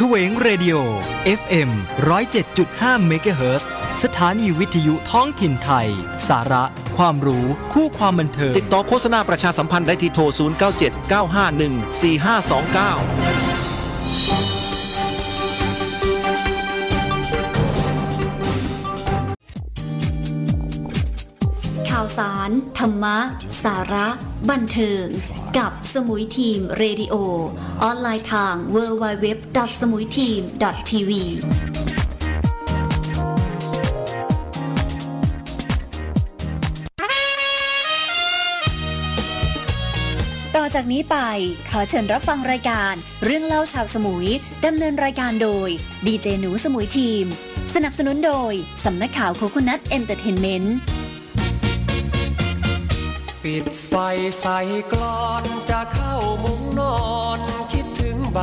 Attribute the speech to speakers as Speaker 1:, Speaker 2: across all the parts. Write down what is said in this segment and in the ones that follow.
Speaker 1: เฉวง Radio FM 107.5เมกะเฮิรตซ์สถานีวิทยุท้องถิ่นไทย สาระ ความรู้ คู่ความบันเทิง
Speaker 2: ติดต่อโฆษณาประชาสัมพันธ์ได้ที่โทร 0979514529
Speaker 3: สาร ธรรมะ สาระ บันเทิง กับสมุยทีมเรดิโอ ออนไลน์ทาง w w w s a m u i t e a m t v ต่อจากนี้ไปขอเชิญรับฟังรายการเรื่องเล่าชาวสมุยดำเนินรายการโดย ดีเจหนูสมุยทีม สนับสนุนโดยสำนักข่าว Coconut Entertainment
Speaker 4: ปิดไฟใส่กลอนจะเข้ามุ้งนอนคิดถึงใบ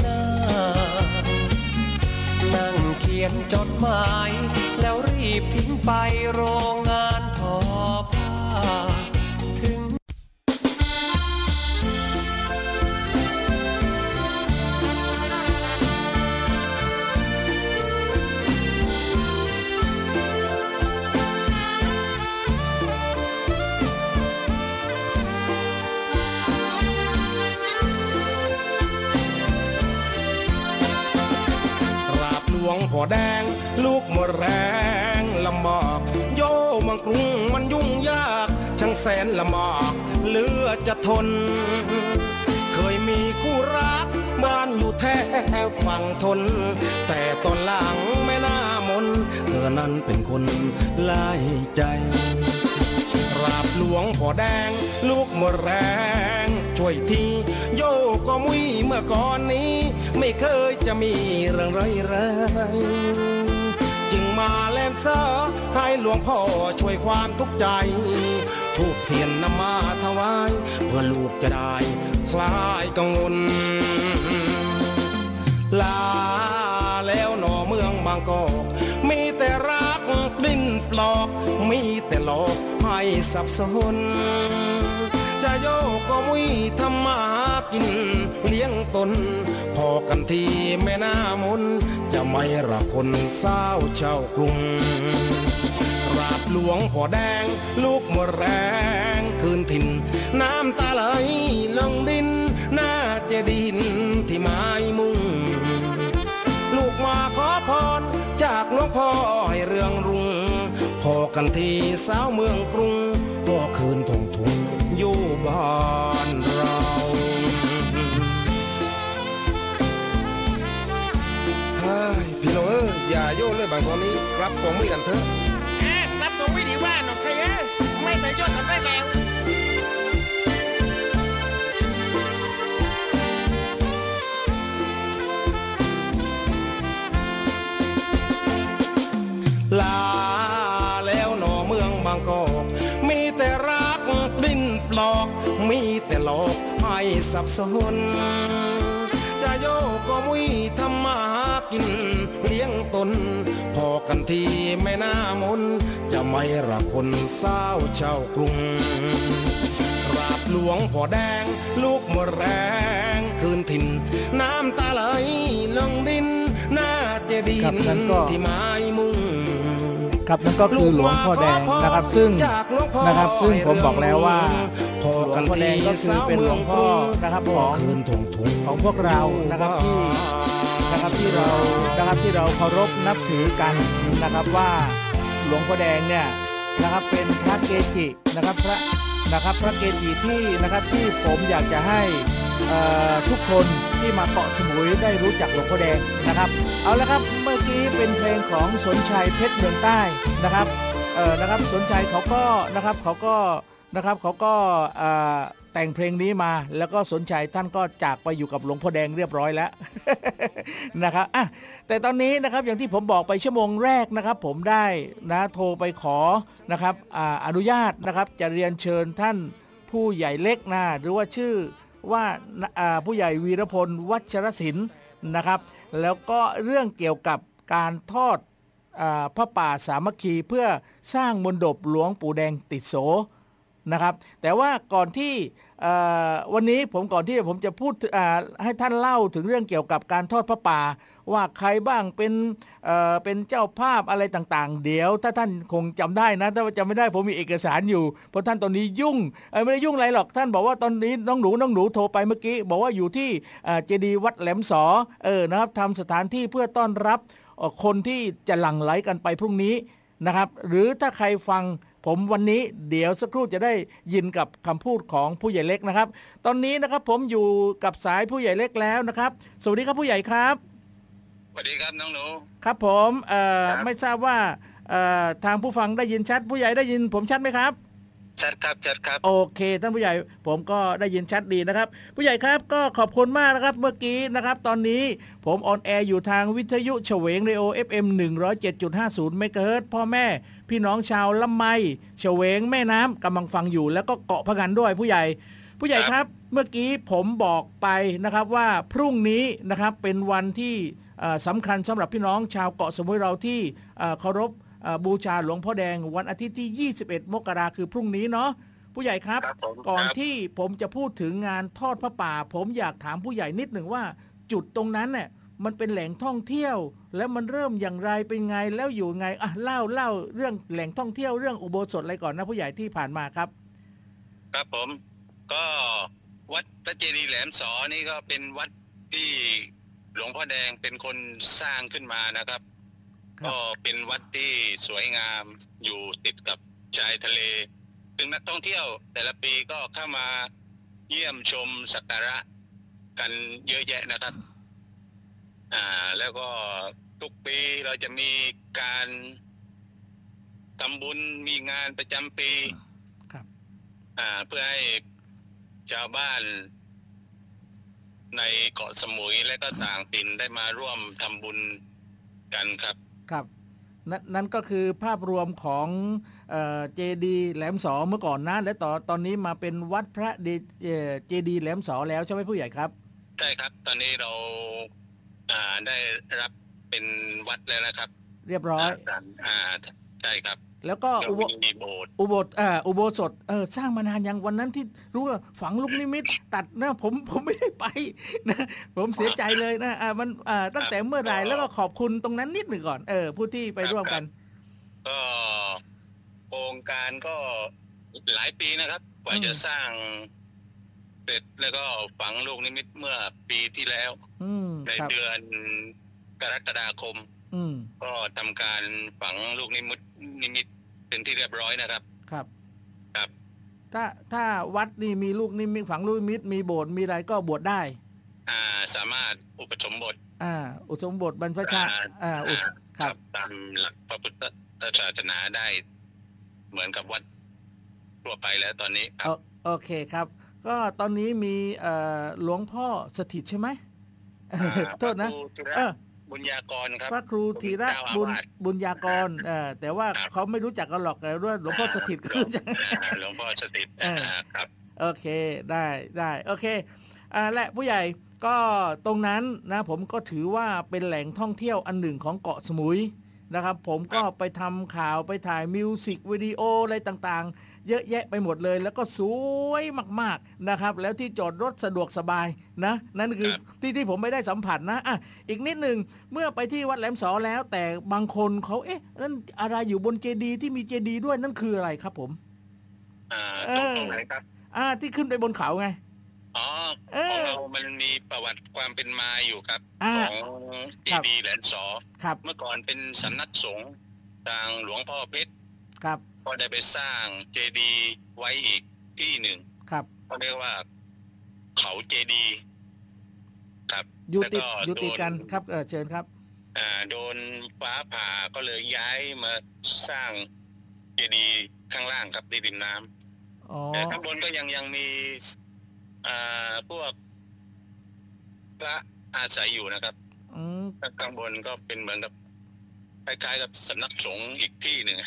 Speaker 4: หน้า นั่งเขียนจดหมาย แล้วรีบทิ้งไปโรงงานทอผ้า
Speaker 5: อแดง ลูกมะแรงลำบาก โยมังกรุงมันยุ่งยาก ช่างแสนลำบากเลือจะทน เคยมีคู่รักบ้านอยู่แท้ฝั่งทน แต่ตอนหลังไม่น่ามน เธอนั้นเป็นคนไล่ใจราบหลวงพ่อแดง ลูกมะแรง ช่วยทีโยก็มุยเมื่อก่อนนี้ ไม่เคยจะมีเรื่องไร้ไรจึงมาแลมซาให้หลวงพ่อช่วยความทุกข์ใจ ทูกเทียนนำมาถวายเพื่อลูกจะได้คลายกังวล ลาแล้วหนอเมืองบางกอกมีแต่รักดิ้นปลอก มีแต่หลอกให้สับสนจะโยกก็มุยทำมากินเลี้ยงตน พอกันทีแม่น้ามุน จะไม่รักคนเศร้าวเช่ากรุงราบหลวงพ่อแดง ลูกมะแรง คืนถิ่น น้ำตาไหลลงดิน หน้าเจดีย์ที่ไม้มุง ลูกมาขอพร จากหลวงพ่อให้เรื่องรุ่ง พอกันทีสาวเมืองกรุงก็คืนทงทุงอยู่บ้าน องเอ้ยอย่าโยนเลยบางตอนนี้กลับกองมือกันเถอะ
Speaker 6: รับตรงวิธีว่าหนอกใครเอ้ยไม่แต่ยอดทำได้แล้ว
Speaker 5: ลาแล้วหนอเมืองบางกอกมีแต่รักดิ้นปลอก มีแต่หลอกให้สับสน จะโยกก็มุยทำมาหา กินเลี้ยงตน พอกันทีไม่น่ามน จะไม่รักคนเศร้าวเช่ากรุงกราบหลวงพ่อแดง ลูกมะแรง คืนถิ่น น้ำตาไหลลงดิน หน้าเจดีย์
Speaker 7: ครับนั่นก็
Speaker 5: ที่ไม้มุง
Speaker 7: ครับนั่นก็คือหลวงพ่อแดงนะครับซึ่งนะครับซึ่งผมบอกแล้วว่า
Speaker 5: พอ
Speaker 7: หลว
Speaker 5: กั
Speaker 7: ง
Speaker 5: น
Speaker 7: พ่อแดงก็คือเป็นหลวงพ่อนะครับของ
Speaker 5: คืนทงทุง
Speaker 7: ของพวกเรานะครับที่นะครับ ที่เรานะครับที่เราเคารพนับถือกันนะครับว่าหลวงพ่อแดงเนี่ยนะครับเป็นพระเกจินะครับพระนะครับพระเกจิที่นะครับที่ผมอยากจะให้ทุกคนที่มาเกาะสมุยได้รู้จักหลวงพ่อแดงนะครับ เอาละครับเมื่อกี้เป็นเพลงของสนชัยเพชรเมืองใต้นะครับเออนะครับสนชัยเขาก็นะครับเขาก็นะครับเขาก็อ่อ แต่งเพลงนี้มาแล้วก็สนชัยท่านก็จากไปอยู่กับหลวงพ่อแดงเรียบร้อยแล้วนะครับอะแต่ตอนนี้นะครับอย่างที่ผมบอกไปชั่วโมงแรกนะครับ ผมได้นะโทรไปขอนะครับออนุญาตนะครับจะเรียนเชิญท่านผู้ใหญ่เล็กนะหรือว่าชื่อว่าผู้ใหญ่วีรพลวัชรศิลป์นะครับ แล้วก็เรื่องเกี่ยวกับการทอดอพระป่าสามัคคีเพื่อสร้างมนดบหลวงปู่แดงติดโสนะครับ แต่ว่าก่อนที่ วันนี้ผมก่อนที่ผมจะพูดให้ท่านเล่าถึงเรื่องเกี่ยวกับการทอดพระป่า ว่าใครบ้างเป็นเเป็นเจ้าภาพอะไรต่างๆ เดี๋ยว ถ้าท่านคงจำได้นะ ถ้าจำไม่ได้ผมมีเอกสารอยู่ เพราะท่านตอนนี้ยุ่งไม่ได้ยุ่งอะไรหรอกท่านบอกว่าตอนนี้น้องหนูน้องหนูโทรไปเมื่อกี้ บอกว่าอยู่ที่เเจดีย์วัดแหลมสอเออนะครับทำสถานที่เพื่อต้อนรับคนที่จะหลั่งไหลกันไปพรุ่งนี้นะครับ หรือถ้าใครฟัง ผมวันนี้เดี๋ยวสักครู่จะได้ยินกับคำพูดของผู้ใหญ่เล็กนะครับ ตอนนี้นะครับผมอยู่กับสายผู้ใหญ่เล็กแล้วนะครับ สวัสดีครับผู้ใหญ่ครับ
Speaker 8: สวัสดีครับน้องหนู
Speaker 7: ครับผมเอ่อ
Speaker 8: ครับ
Speaker 7: ไม่ทราบว่าเอ่อทางผู้ฟังได้ยินชัด ผู้ใหญ่ได้ยินผมชัดไหมครับ
Speaker 8: ชัดครับชัดครับ
Speaker 7: โอเค ท่านผู้ใหญ่ผมก็ได้ยินชัดดีนะครับ ผู้ใหญ่ครับก็ขอบคุณมากนะครับเมื่อกี้นะครับ ตอนนี้ผม on air อยู่ทางวิทยุเฉวง Radio FM 107.50เมกะเฮิรตซ์พ่อแม่ พี่น้องชาวละไมเฉวงแม่น้ำกำลังฟังอยู่ แล้วก็เกาะพะงันด้วยผู้ใหญ่ ผู้ใหญ่ครับ เมื่อกี้ผมบอกไปนะครับว่าพรุ่งนี้นะครับเป็นวันที่สำคัญสำหรับพี่น้องชาวเกาะสมุยเราที่เคารพ บูชาหลวงพ่อแดงวันอาทิตย์ที่ 21 มกราคือพรุ่งนี้เนาะผู้ใหญ่ครับ
Speaker 8: ครับผม
Speaker 7: ก่อน
Speaker 8: ครับ
Speaker 7: ที่ผมจะพูดถึงงานทอดพระป่า ผมอยากถามผู้ใหญ่นิดหนึ่งว่า จุดตรงนั้นเนี่ยมันเป็นแหล่งท่องเที่ยว แล้วมันเริ่มอย่างไรเป็นไงแล้วอยู่ไงอะเล่าเล่าเรื่องแหล่งท่องเที่ยวเรื่องอุโบสถอะไรก่อนนะผู้ใหญ่ที่ผ่านมาครับ
Speaker 8: ครับผมก็วัดพระเจดีย์แหลมสอนี่ก็เป็นวัดที่หลวงพ่อแดงเป็นคนสร้างขึ้นมานะครับ
Speaker 7: ครับ
Speaker 8: ก็เป็นวัดที่สวยงามอยู่ติดกับชายทะเล ซึ่งนักท่องเที่ยวแต่ละปีก็เข้ามาเยี่ยมชมสักการะกันเยอะแยะนะครับ อ่า แล้วก็ทุกปีเราจะมีการทำบุญมีงานประจำปี
Speaker 7: ครับ
Speaker 8: อ่า เพื่อให้ชาวบ้านในเกาะสมุยและก็ต่างถิ่นได้มาร่วมทำบุญกันครับ
Speaker 7: ครับนนนั่นก็คือภาพรวมของเจดีแหลมสอเมื่อก่อนนะ และต่อตอนนี้มาเป็นวัดพระเดเจดีแหลมสอแล้วใช่ไหมผู้ใหญ่ครับ
Speaker 8: ใช่ครับ ตอนนี้เราอ่าได้รับเป็นวัดแล้วนะครับ
Speaker 7: เรียบร้อยา
Speaker 8: อ่าใช่ครับ
Speaker 7: แล้วก็
Speaker 8: เรา
Speaker 7: อุโบ
Speaker 8: มีโบสถ์
Speaker 7: อุโบสถอ่าอุโบสถเออสร้างมานานยังวันนั้นที่รู้ว่าฝังลูกนิมิตตัดนะผมผมไม่ได้ไปนะผมเสียใจเลยนะอ่ามันอ่าตั้งแต่เมื่อไหร่แล้วก็ขอบคุณตรงนั้นนิดหนึ่งก่อนเออผู้ที่ไปร่วมกัน
Speaker 8: ก็โครงการก็หลายปีนะครับกว่า
Speaker 7: อืม
Speaker 8: จะสร้างเสร็จแล้วก็ฝังลูกนิมิตเมื่อปีที่แล้ว
Speaker 7: อืม
Speaker 8: ใน
Speaker 7: ครับ
Speaker 8: เดือนกรกฎาคม
Speaker 7: อืม
Speaker 8: ก็ทำการฝังลูกนิมิตนิมิตเป็นที่เรียบร้อยนะครับ
Speaker 7: ครับ
Speaker 8: ครับ
Speaker 7: ถ้าถ้าวัดนี่มีลูกนิมิตฝังลูกนิมิตมีโบสถ์มีอะไรก็บวชได้
Speaker 8: อ่าสามารถอุปสมบท
Speaker 7: อ่า อุสมบทบรรพชาอ่าอุสครับ
Speaker 8: ตามหลักพระพุทธศาสนาได้ เหมือนกับวัดทั่วไปแล้วตอนนี้ครับ
Speaker 7: โอโอเคครับ ก็ตอนนี้มีเอ่อหลวงพ่อสถิตใช่ไหม
Speaker 8: อ่า
Speaker 7: โทษนะ
Speaker 8: พรครูธีระ
Speaker 7: เออ
Speaker 8: บุญญากรครับ
Speaker 7: พระครูธีระ
Speaker 8: เจ้าอา
Speaker 7: บุญ
Speaker 8: วาส
Speaker 7: บุญญากรเออแต่ว่า
Speaker 8: ครับ
Speaker 7: เขาไม่รู้จักกันหรอกแต่ว่าหลวงพ่อสถิต
Speaker 8: หล
Speaker 7: คื
Speaker 8: ว
Speaker 7: องจัก
Speaker 8: อ่าหลวงพ่อสถิต
Speaker 7: เอออ่า
Speaker 8: ครับ
Speaker 7: โอเคได้ได้โอเคอ่าและผู้ใหญ่ก็ตรงนั้นนะผมก็ถือว่าเป็นแหล่งท่องเที่ยวอันหนึ่งของเกาะสมุยนะครับ ผมก็ไปทำข่าวไปถ่ายมิวสิกวิดีโออะไรต่างๆ เยอะแยะไปหมดเลย แล้วก็สวยมากๆนะครับ แล้วที่จอดรถสะดวกสบายนะ นั่นคือ
Speaker 8: ครับ
Speaker 7: ที่ที่ผมไม่ได้สัมผัสนะอะอีกนิดหนึ่งเมื่อไปที่วัดแหลมสอแล้ว แต่บางคนเขาเอ๊ะนั่นอะไรอยู่บนเจดีย์ที่มีเจดีย์ด้วยนั่นคืออะไรครับผม
Speaker 8: อ่า
Speaker 7: เอ
Speaker 8: ตรง
Speaker 7: อ
Speaker 8: ตรงไหนครับ
Speaker 7: อ่าที่ขึ้นไปบนเขาไง
Speaker 8: อ๋อ
Speaker 7: เอ
Speaker 8: ของ
Speaker 7: อ
Speaker 8: เรามันมีประวัติความเป็นมาอยู่ครับ
Speaker 7: อ่า
Speaker 8: ของเจ
Speaker 7: ครับ
Speaker 8: ดีย์แหลมสอ
Speaker 7: ครับ
Speaker 8: เมื่อก่อนเป็นสำนักสงฆ์ทางหลวงพ่อเพชร
Speaker 7: ครับ
Speaker 8: ก็ได้ไปสร้างเจดีย์ไว้อีกที่หนึ่ง
Speaker 7: ครับ
Speaker 8: ก็เรียกว่า เขาเจดีย์ครับ
Speaker 7: อยู่ติด
Speaker 8: แล้ว
Speaker 7: อยู่ติดกัน
Speaker 8: โน
Speaker 7: ครับเออเชิญครับ
Speaker 8: อ่าโดนฟ้าผ่าก็เลยย้ายมาสร้างเจดีย์ข้างล่างครับที่ริมน้ำ
Speaker 7: อ๋อ
Speaker 8: แต่ข้างบนก็ยังยังมีอ่าพวกพระอาศัยอยู่นะครับ
Speaker 7: อืม
Speaker 8: ข้างบนก็เป็นเหมือนกับคล้ายๆกับสำนักสงฆ์อีกที่หนึ่ง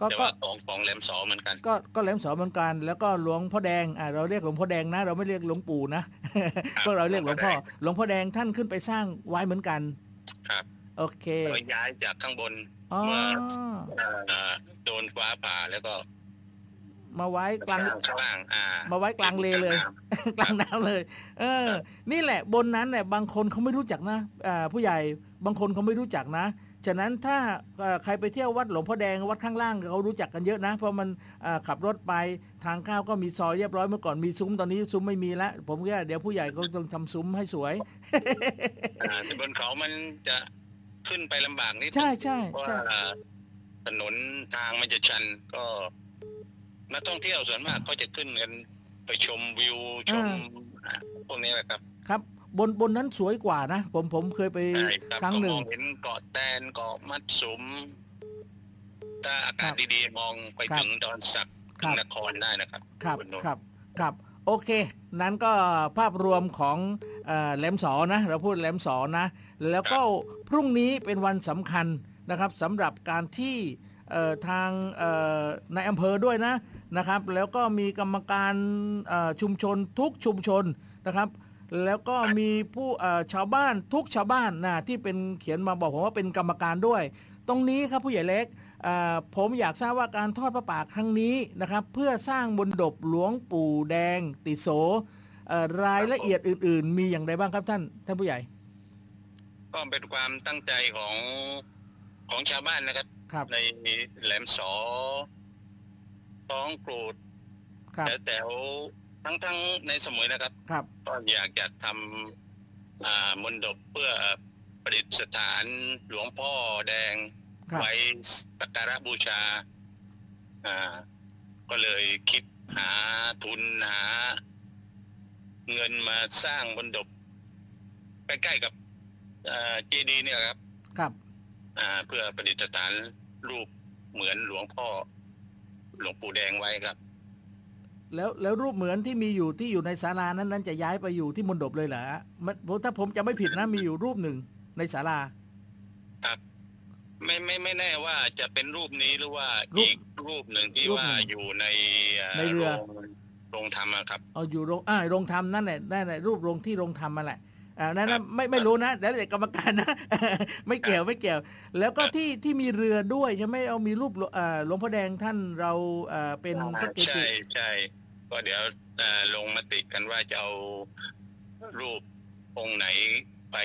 Speaker 7: ก็
Speaker 8: แต่
Speaker 7: ก็
Speaker 8: ว่าของของแหลมสอเหมือนกัน
Speaker 7: ก็ก็แหลมสอเหมือนกัน แล้วก็หลวงพ่อแดงอ่าเราเรียกหลวงพ่อแดงนะ เราไม่เรียกหลวงปู่นะพวกเราเรียกหลวงพ่อหลวงพ่อแดงท่านขึ้นไปสร้างไว้เหมือนกัน
Speaker 8: ครับ
Speaker 7: โอเค
Speaker 8: ก็ย้ายจากข้างบน
Speaker 7: อ๋อ
Speaker 8: อ่าโดนฟ้าผ่าแล้วก็
Speaker 7: มาไว้กลาง
Speaker 8: ข้างล่างอ่า
Speaker 7: มาไว้กลางเลเลย กลางน้ำเลย เออ นี่แหละบนนั้นเนี่ยบางคนเขาไม่รู้จักนะอ่าผู้ใหญ่บางคนเขาไม่รู้จักนะ ฉะนั้นถ้าเอ่อใครไปเที่ยววัดหลวงพ่อแดงวัดข้างล่างเขารู้จักกันเยอะนะ เพราะมันอ่าขับรถไปทางเข้าก็มีซอยเรียบร้อยเมื่อก่อนมีซุ้มตอนนี้ซุ้มไม่มีแล้วผมก็เดี๋ยวผู้ใหญ่เขาต้องทำซุ้มให้สวย
Speaker 8: อ่าแต่บนเขามันจะขึ้นไปลำบากนิดนึง
Speaker 7: ใช่ใช่
Speaker 8: เพราะ
Speaker 7: ใช่
Speaker 8: ว่าถนนทางมันจะชันก็นักท่องเที่ยวส่วนมากก็จะขึ้นกันไปชมวิวชมอ่าพวกนี้แหละครับ
Speaker 7: ครับ บนบนนั้นสวยกว่านะ ผมผมเคยไป
Speaker 8: ใช่ครับ
Speaker 7: ครั้งหนึ่ง
Speaker 8: ก็มองเห็นเกาะแตนเกาะมัดสุม ถ้าอากาศ
Speaker 7: ครับ
Speaker 8: ดีๆ มองไป
Speaker 7: ครับ
Speaker 8: ถึงดอนสัก
Speaker 7: ครั
Speaker 8: ถึ
Speaker 7: บ
Speaker 8: งนครได้นะครับ
Speaker 7: ครับ
Speaker 8: ณโน้ต
Speaker 7: ครับครับโอเค นั้นก็ภาพรวมของเอ่อแหลมสอนะเราพูดแหลมสอนะ แล้วก็พรุ่งนี้เป็นวันสำคัญนะครับสำหรับการที่เอ่อทางเอ่อในอำเภอด้วยนะนะครับ แล้วก็มีกรรมการเอ่อชุมชนทุกชุมชนนะครับ แล้วก็มีผู้เอ่อชาวบ้านทุกชาวบ้านนะที่เป็นเขียนมาบอกผมว่าเป็นกรรมการด้วย ตรงนี้ครับผู้ใหญ่เล็กเอ่อผมอยากทราบว่าการทอดพระป่าครั้งนี้นะครับ เพื่อสร้างบนดบหลวงปู่แดง ติโสเอ่อรายละเอียดอื่น ๆ มีอย่างไรบ้างครับท่าน ท่านผู้ใหญ่
Speaker 8: ก็เป็นความตั้งใจของของชาวบ้านนะครับ
Speaker 7: ครับ
Speaker 8: ในแหลมสอท้องกรูด
Speaker 7: ครับ
Speaker 8: แต่แถว ทั้งทั้งในสมุยนะครับ
Speaker 7: ครับ
Speaker 8: ก็อยากจะทำอ่ามนดบเพื่อประดิษฐานหลวงพ่อแดง
Speaker 7: ครับ
Speaker 8: ไว้สักการะบูชา อ่า ก็เลยคิดหาทุนหา เงินมาสร้างมนดบใกล้ๆกับเจดีเนี่ยครับ
Speaker 7: ครับ
Speaker 8: อ่า เพื่อประดิษฐานรูปเหมือนหลวงพ่อ หลวงปู่แดงไว้ครับ
Speaker 7: แล้วแล้วรูปเหมือนที่มีอยู่ที่อยู่ในศาลานั้นนั้นจะย้ายไปอยู่ที่มณฑปเลยเหรอฮะมันผมถ้าผมจะไม่ผิดนะมีอยู่รูปหนึ่งในศาลา
Speaker 8: ครับไม่ไม่ไม่แน่ว่าจะเป็นรูปนี้หรือว่า
Speaker 7: รูป
Speaker 8: อีกรูปหนึ่งที่
Speaker 7: รูป
Speaker 8: ว่า
Speaker 7: หนึ่ง
Speaker 8: อยู่ในอ่า
Speaker 7: ในเรือ
Speaker 8: โงโรงธรรมอะครับ
Speaker 7: เอาอยู่โรงอ่าโรงธรรมนั่นแหละนั่นแหละรูปโรงที่โรงธรรมมาแหละ อ่านั่น
Speaker 8: ครั
Speaker 7: นะ
Speaker 8: บ
Speaker 7: ไม่ไม่รู้นะแล้วแต่กรรมการนะ ไม่เกี่ยวไม่เกี่ยว แล้วก็ที่ที่มีเรือด้วยใช่ไหมเอามีรูปหลวอ่าหลวงพ่อแดงท่านเราอ่าเป็นพระเก
Speaker 8: ใช่
Speaker 7: จิ
Speaker 8: ใช่ก็เดี๋ยวอ่าลงมติกันว่าจะเอารูปองค์ไหนไป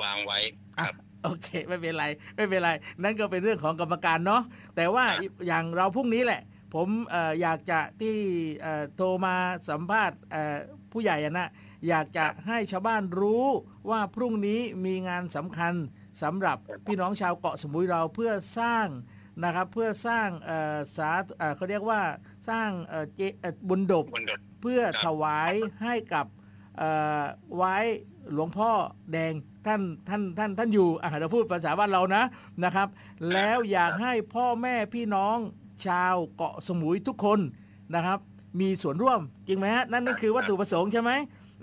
Speaker 8: วางไว้ครับ
Speaker 7: โอเค ไม่เป็นไร ไม่เป็นไร นั่นก็เป็นเรื่องของกรรมการเนาะแต่ว่า
Speaker 8: ครับ
Speaker 7: อย่างเราพรุ่งนี้แหละ ผมเอออยากจะที่เอ่อโทรมาสัมภาษณ์เอ่อผู้ใหญ่อะนะ อยากจะให้ชาวบ้านรู้ว่าพรุ่งนี้มีงานสำคัญสำหรับพี่น้องชาวเกาะสมุยเราเพื่อสร้างนะครับเพื่อสร้างเอ่อสาเขาเรียกว่าสร้างเจบุญดบเพื่อถวายให้กับไว้หลวงพ่อแดงท่านท่านท่านท่านอยู่อะเราพูดภาษาบ้านเรานะนะครับ แล้วอยากให้พ่อแม่พี่น้องชาวเกาะสมุยทุกคนนะครับ มีส่วนร่วมจริงไหมฮะนั่นนั่นคือวัตถุประสงค์ใช่ไหม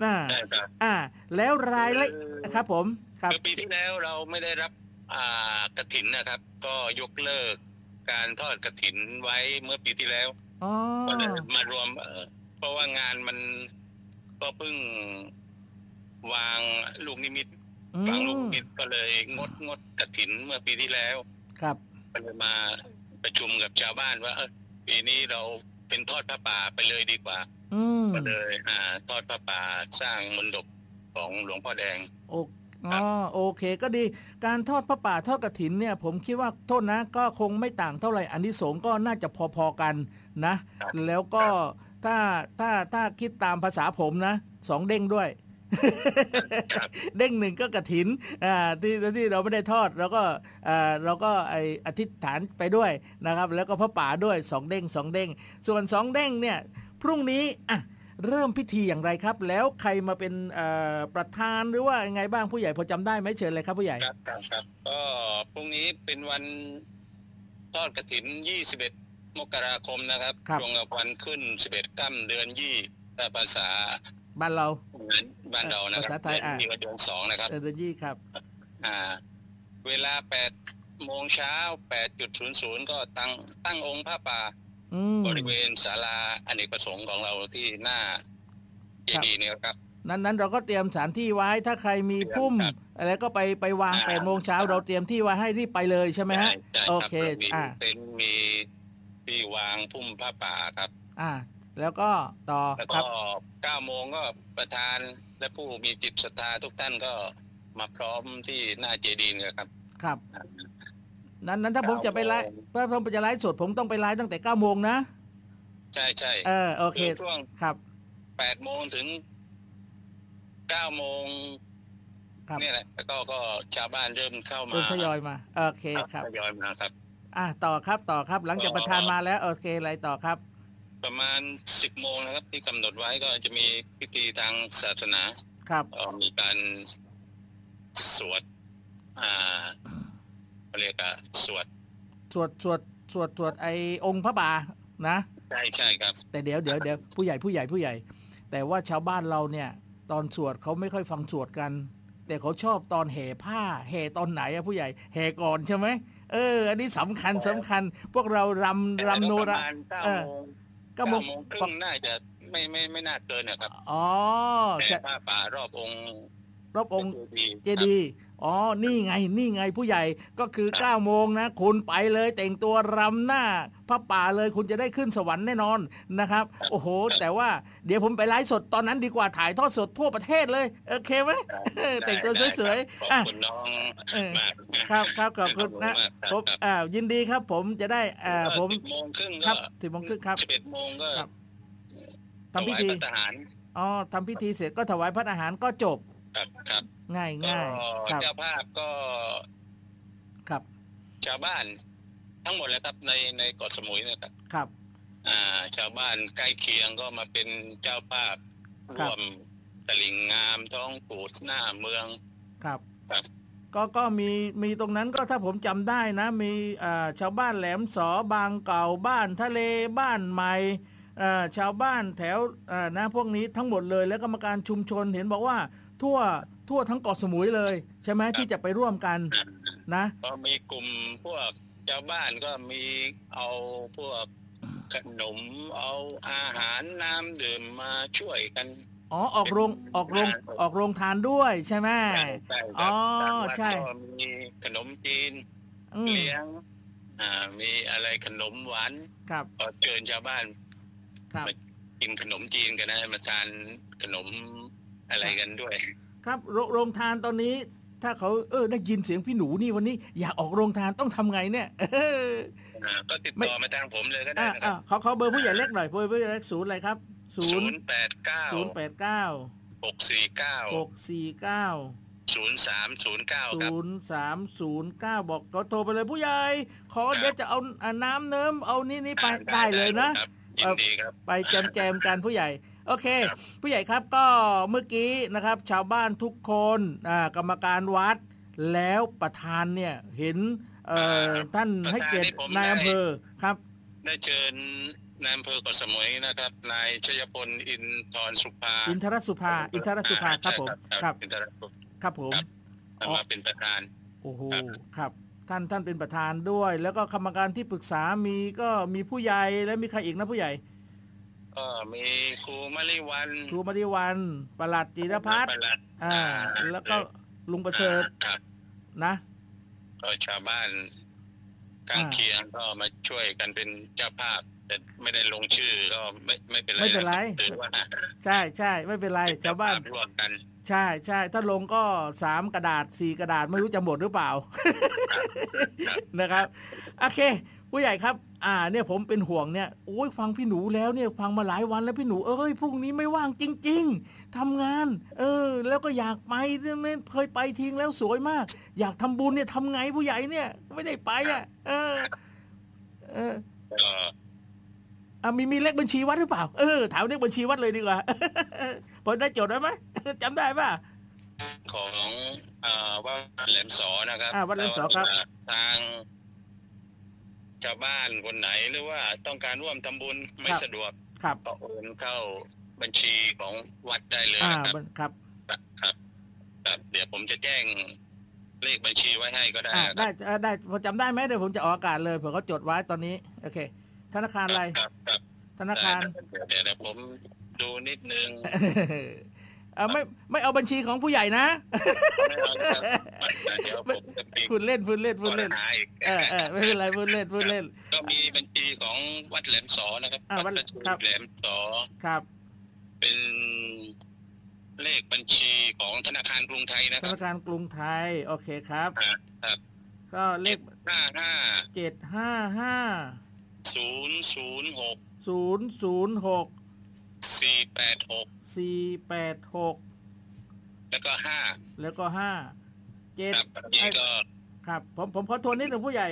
Speaker 7: อ่า
Speaker 8: ใช่ครับ
Speaker 7: อ่า แล้วรายละครับ ผมครับ
Speaker 8: คือปีที่แล้วเราไม่ได้รับอ่ากระถินนะครับ ก็ยกเลิกการทอดกระถินไว้เมื่อปีที่แล้ว
Speaker 7: อ๋อ
Speaker 8: ก็เลยมารวมเอ่อเพราะว่างานมันก็เพิ่งวางลูกนิมิต
Speaker 7: อื
Speaker 8: วางลูก
Speaker 7: ม
Speaker 8: นิมิตก็เลยงดงดกระถินเมื่อปีที่แล้ว
Speaker 7: ครับ
Speaker 8: ก็เลยมาประชุมกับชาวบ้านว่าเออปีนี้เราเป็นทอดพระป่าไปเลยดีกว่า
Speaker 7: อืม
Speaker 8: ก็เลยอ่าทอดพระป่าสร้างมณฑปของหลวงพ่อแดง
Speaker 7: โออ๋อโอเคก็ดี การทอดพระป่าทอดกระถินเนี่ย ผมคิดว่าโทษนะก็คงไม่ต่างเท่าไหร่อันที่สงส์ก็น่าจะพอๆกันนะ
Speaker 8: ครับ
Speaker 7: แล้วก็ถ้าถ้าถ้าคิดตามภาษาผมนะสองเด้งด้วย
Speaker 8: ครับ
Speaker 7: เด้งหนึ่งก็กระถินอ่าที่ที่เราไม่ได้ทอดแล้วก็อ่าเราก็ไออธิษฐานไปด้วยนะครับ แล้วก็พระป่าด้วยสองเด้งสองเด้งส่วนสองเด้งเนี่ย พรุ่งนี้อะเริ่มพิธีอย่างไรครับ แล้วใครมาเป็นเอ่อประธานหรือว่ายังไงบ้างผู้ใหญ่พอจำได้ไหมเชิญเลยครับผู้ใหญ่
Speaker 8: ครับครับครับก็พรุ่งนี้เป็นวันทอดกระถิน 21 มกราคมนะครับ
Speaker 7: ครับ
Speaker 8: ตรงกับวันขึ้น 11กั้มเดือนยี่ถ้าภาษา
Speaker 7: บ้านเรา
Speaker 8: บ้านเรานะครั
Speaker 7: ภาษา
Speaker 8: บ
Speaker 7: ไทยอะ
Speaker 8: เดือนยี่กับเดือนสองนะครับ
Speaker 7: เออเดือนยี่ครับ
Speaker 8: อ่า เวลา8โมงเช้า8.00ก็ตั้งตั้งองค์พระป่า
Speaker 7: อืม
Speaker 8: บริเวณศาลาอเนกประสงค์ของเราที่หน้าเจดีย์เนี่ยครับ
Speaker 7: นั้นนั้นเราก็เตรียมสถานที่ไว้ถ้าใครมีพุ่ม
Speaker 8: ครับ
Speaker 7: อะไรก็ไปไปวาง
Speaker 8: อ่า
Speaker 7: แปดโมงเช้าเราเตรียมที่ไว้ให้รีบไปเลยใช่ไหมฮะ
Speaker 8: ใช่
Speaker 7: โอ
Speaker 8: รับ
Speaker 7: เค
Speaker 8: มี
Speaker 7: อ่า
Speaker 8: เต็นท์มีที่วางพุ่มผ้าป่าครับ
Speaker 7: อ่า แล้วก็ต่อ
Speaker 8: แล้ว
Speaker 7: ครั
Speaker 8: ก็
Speaker 7: บ
Speaker 8: เก้าโมงก็ประธานและผู้มีจิตศรัทธาทุกท่านก็มาพร้อมที่หน้าเจดีย์นะครับ
Speaker 7: ครับ นั้นนั้นถ้าผมจะไปไลฟ์ถ้าผมจะไลฟ์สดผมต้องไปไลฟ์ตั้งแต่เก้าโมงนะ
Speaker 8: ใช่ใช่
Speaker 7: เออโอเค
Speaker 8: ช่วง
Speaker 7: ครับ
Speaker 8: แปดโมงถึงเก้าโมง
Speaker 7: ครับ
Speaker 8: เนี่ยแหละแล้วก็ก็ชาวบ้านเริ่มเข้ามา
Speaker 7: เริ่มทยอยมา โอเคครับ
Speaker 8: ทยอยมาครับ
Speaker 7: อะต่อครับต่อครับหลังจากประธานมาแล้ว โอเคอะไรต่อครับ
Speaker 8: ประมาณสิบโมงนะครับ ที่กำหนดไว้ก็จะมีพิธีทางศาสนา
Speaker 7: ครับ
Speaker 8: เอ่อมีการสวดอ่า เขาเรียกอะสวด
Speaker 7: สวดสวดสวดสวดไอองค์พระบานะ
Speaker 8: ใช่ใช่ครับ
Speaker 7: แต่เดี๋ยวเดี๋ยวเดี๋ยวผู้ใหญ่ผู้ใหญ่ผู้ใหญ่ แต่ว่าชาวบ้านเราเนี่ย ตอนสวดเขาไม่ค่อยฟังสวดกัน แต่เขาชอบตอนแห่ผ้าแห่ตอนไหนอะผู้ใหญ่แห่ก่อนใช่ไหมเออ อันนี้สำคัญสำคัญ พวกเรารำรำโน
Speaker 8: ป
Speaker 7: รา
Speaker 8: ระมาณเก้า
Speaker 7: เออ
Speaker 8: โมง
Speaker 7: เก้าโมง
Speaker 8: ครึ่งน่าจะไม่ไม่ไม่น่าเกินนะครับ
Speaker 7: อ๋อ
Speaker 8: แต่
Speaker 7: จะ
Speaker 8: ผ้าป่ารอบองค์
Speaker 7: รอบองค์
Speaker 8: ดีย์
Speaker 7: เจดีย์ อ๋อ นี่ไง นี่ไงผู้ใหญ่ก็คือ9โมงนะ คุณไปเลยแต่งตัวรำหน้าพระป่าเลยคุณจะได้ขึ้นสวรรค์แน่นอนนะครับ โอ้โห แต่ว่าเดี๋ยวผมไปไลฟ์สดตอนนั้นดีกว่าถ่ายทอดสดทั่วประเทศเลย โอเคไหม
Speaker 8: ได้
Speaker 7: แต่งตัว
Speaker 8: ได้
Speaker 7: สวย
Speaker 8: ครับ
Speaker 7: ๆ
Speaker 8: ขอบ
Speaker 7: อะ
Speaker 8: คุณน้อง
Speaker 7: เออ
Speaker 8: มาก
Speaker 7: ครับครับขอบคุณนะ
Speaker 8: ขอบ
Speaker 7: ผม
Speaker 8: มากครับ
Speaker 7: อ่ายินดีครับ ผมจะได้อ่าผม
Speaker 8: สิบโมงครึ่ง
Speaker 7: ครั
Speaker 8: ก็
Speaker 7: บสิบโมงครึ่งครับ
Speaker 8: สิบเอ็ดโมงก็
Speaker 7: ครับทำพิธี
Speaker 8: ถวายพระทหาร
Speaker 7: อ๋อทำพิธีเสร็จก็ถวายพระอาหารก็จบ
Speaker 8: ครับครับ
Speaker 7: ง่าย
Speaker 8: ก็
Speaker 7: ง่ายครับ
Speaker 8: เจ้าภาพก็
Speaker 7: ครับ
Speaker 8: ชาวบ้านทั้งหมดเลยครับในในเกาะสมุยนะครับ
Speaker 7: ครับ
Speaker 8: อ่า ชาวบ้านใกล้เคียงก็มาเป็นเจ้าภาพ
Speaker 7: ครับ
Speaker 8: ร่วมตลิ่งงามท้องปูดหน้าเมือง
Speaker 7: ครับ
Speaker 8: ครับ
Speaker 7: ก็ก็มีมีตรงนั้นก็ถ้าผมจำได้นะ มีอ่าชาวบ้านแหลมสอบางเก่าบ้านทะเลบ้านใหม่อ่าชาวบ้านแถวอ่านะพวกนี้ทั้งหมดเลย แล้วกรรมการชุมชนเห็นบอกว่า ทั่วทั่วทั้งเกาะสมุยเลย ใช่ไหมที่จะไปร่วมกันนะ
Speaker 8: ก็มีกลุ่มพวกชาวบ้านก็มีเอาพวกขนมเอาอาหารน้ำดื่มมาช่วยกัน
Speaker 7: อ๋อออกโรงออกโรงออกโรงทานด้วยใช่ไหม
Speaker 8: ใช่ใช่ค
Speaker 7: อ๋
Speaker 8: รั
Speaker 7: อบ
Speaker 8: ทางวัด
Speaker 7: ใช่
Speaker 8: ก็มีขนมจีน
Speaker 7: อืม
Speaker 8: เลี้ยงอ่ามีอะไรขนมหวาน
Speaker 7: ครับ
Speaker 8: ก็เชิญชาวบ้าน
Speaker 7: ครับ
Speaker 8: กินขนมจีนกันนะมาทานขนม อะไรกันด้วย
Speaker 7: ครับโรโรงทานตอนนี้ ถ้าเขาเออได้ยินเสียงพี่หนูนี่วันนี้อยากออกโรงทานต้องทำไงเนี่ยเออ
Speaker 8: อ่าก็ติด
Speaker 7: ไม่
Speaker 8: ต่อมาทางผมเลยก็ได้
Speaker 7: อ่า
Speaker 8: นะค
Speaker 7: อ่า
Speaker 8: รับ
Speaker 7: เขาเขาเบอร์ผู้ใหญ่เล็กหน่อยเบอร์ผู้ใหญ่เล็กศูนย์อะไรครับศู
Speaker 8: ศู
Speaker 7: น
Speaker 8: น
Speaker 7: ย์
Speaker 8: ย์แปดเก้า
Speaker 7: ศูนย์แปดเก้า
Speaker 8: หกสี่เก้า
Speaker 7: หกสี่เก้า
Speaker 8: ศูนย์สามศูนย์เก้าครับ
Speaker 7: ศูนย์สามศูนย์เก้าบอกก็โทรไปเลยผู้ใหญ่ ขอเดี๋ยวจะเอาอ่าน้ำเนิ้มเอานี่นี่ไปได้เลยนะ
Speaker 8: ครับยินดีครับ
Speaker 7: ไปแจมแจมๆกันผู้ใหญ่โอเค
Speaker 8: ครับ
Speaker 7: ผู้ใหญ่ครับก็เมื่อกี้นะครับ ชาวบ้านทุกคนอ่ากรรมการวัด แล้วประธานเนี่ยเห็นเอ่อท่านให้เกียรตินายอำเภอครับ
Speaker 8: ได้เชิญนายอำเภอเกาะสมุยนะครับ นายชยพลอินทรสุภา
Speaker 7: อินทรสุภาอินทรสุภาครับผม
Speaker 8: ใช่
Speaker 7: ครับ
Speaker 8: อินทรสุภา
Speaker 7: ครับผม
Speaker 8: ครับมาเป็นประธาน
Speaker 7: โอ้โห
Speaker 8: ครับ
Speaker 7: ครับ ท่านท่านเป็นประธานด้วย แล้วก็กรรมการที่ปรึกษามีก็มีผู้ใหญ่และมีใครอีกนะผู้ใหญ่
Speaker 8: ก็มีครูมริวัน
Speaker 7: ครูมาริวันประหลัดจิรพัฒน์
Speaker 8: ประหลัด
Speaker 7: อ่า แล้วก็ลุงประเสริฐ
Speaker 8: ครับ
Speaker 7: นะ
Speaker 8: ก็ชาวบ้านข้างเคียงก็มาช่วยกันเป็นเจ้าภาพ แต่ไม่ได้ลงชื่อก็ไม่ไม่เป็นไร
Speaker 7: ไม่เป็นไร
Speaker 8: ถือว่า
Speaker 7: ใช่ใช่ไม่เป็นไร
Speaker 8: เป็น
Speaker 7: ชาวบ้าน
Speaker 8: ร่วมกัน
Speaker 7: ใช่ใช่ถ้าลงก็สามกระดาษสี่กระดาษไม่รู้จะหมดหรือเปล่า
Speaker 8: ครับ
Speaker 7: นะครับโอเค ผู้ใหญ่ครับ อ่าเนี่ยผมเป็นห่วงเนี่ยโอ้ยฟังพี่หนูแล้วเนี่ยฟังมาหลายวันแล้วพี่หนูเอ้ยพรุ่งนี้ไม่ว่างจริง ๆทำงาน เออ แล้วก็อยากไปเนี่ยเคยไปทิ้งแล้วสวยมาก อยากทำบุญเนี่ยทำไงผู้ใหญ่เนี่ย ไม่ได้ไปอะ เออ เออ
Speaker 8: ก็
Speaker 7: อะมีมีเลขบัญชีวัดหรือเปล่าเออถามเลขบัญชีวัดเลยดีกว่าพอได้จดได้ไหมจำได้ป่ะ
Speaker 8: ของอ่าวัดแหลมสอนะครับ
Speaker 7: อ่าวัดแหลมสอครับ
Speaker 8: ทาง ชาวบ้านคนไหนหรือว่าต้องการร่วมทำบุญไม่สะดวก
Speaker 7: ครับ
Speaker 8: ก็โอนเข้าบัญชีของวัดได้เลย
Speaker 7: อ่า
Speaker 8: นะครับ
Speaker 7: มันครับ
Speaker 8: ครับครับครับเดี๋ยวผมจะแจ้งเลขบัญชีไว้ให้ก็ได้
Speaker 7: อ่า
Speaker 8: นะค
Speaker 7: ได้
Speaker 8: รับ
Speaker 7: เอ่อได้พอจำได้ไหมเดี๋ยวผมจะออกอากาศเลยเผื่อเขาจดไว้ตอนนี้ โอเค ธนาคารอะไร
Speaker 8: ครับครับ
Speaker 7: ธนาคาร
Speaker 8: เดี๋ยวเดี๋ยวผมดูนิดนึง
Speaker 7: เอ่อไม่ไม่เอาบัญชีของผู้ใหญ่นะ
Speaker 8: ไม่เอานะครับเดี๋ยวผมจะมี
Speaker 7: พูดเล่นพูดเล่นพูดเล่น
Speaker 8: ปัญหาอีก
Speaker 7: เออเออไม่เป็นไรพูดเล่นพูดเล่น
Speaker 8: ก็มีบัญชีของวัดแหลมสอนะครับ
Speaker 7: อ่าวัด
Speaker 8: พระ
Speaker 7: ครับ
Speaker 8: แหลมสอ
Speaker 7: ครับ
Speaker 8: เป็นเลขบัญชีของธนาคารกรุงไทยนะ
Speaker 7: ธ
Speaker 8: ครับ
Speaker 7: นาคารกรุงไทย โอเคครับ
Speaker 8: อ่าครับ
Speaker 7: ก็เลข
Speaker 8: ห้าห้า
Speaker 7: เจ็ดห้าห้า
Speaker 8: ศูนย์ศูนย์หก
Speaker 7: ศูนย์ศูนย์หก
Speaker 8: สี่แปดหก
Speaker 7: สี่แปดหก
Speaker 8: แล้วก็ห้า
Speaker 7: แล้วก็ห้าเจ็ด
Speaker 8: ครับอันนี้ก็
Speaker 7: ครับ ผมผมขอทวนนิดหนึ่งผู้ใหญ่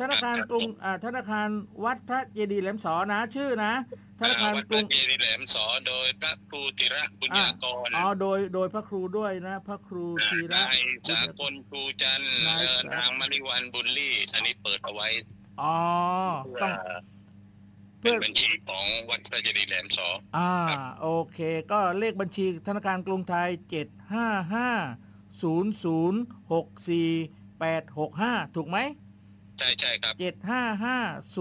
Speaker 7: ธนาคารกรุงอ่าธนาคารวัดพระเจดีย์แหลมสอนะ ชื่อนะ ธนาคาร
Speaker 8: วัด
Speaker 7: ก
Speaker 8: พ
Speaker 7: รุ
Speaker 8: ระ
Speaker 7: ง
Speaker 8: เจดีย์แหลมสอโดยพระครูติระบุญญากร
Speaker 7: อ๋อโดยโดยพระครูด้วยนะ พระครูธีระ
Speaker 8: นายสากลครูจันทร์
Speaker 7: นาย
Speaker 8: เอ่อ
Speaker 7: สากล
Speaker 8: นางมาริวันบุญลี่ อันนี้เปิดเอาไว้
Speaker 7: อ๋อ
Speaker 8: เพื่
Speaker 7: ต้อง
Speaker 8: อ
Speaker 7: เพื่
Speaker 8: เป็
Speaker 7: อ
Speaker 8: นบัญชีของวัดพระเจดีย์แหลมสอ
Speaker 7: อ่าโอเค ก็เลขบัญชีธนาคารกรุงไทย 755 0064865 ถูกไหม
Speaker 8: ใช่ใช่ครับ
Speaker 7: 755 006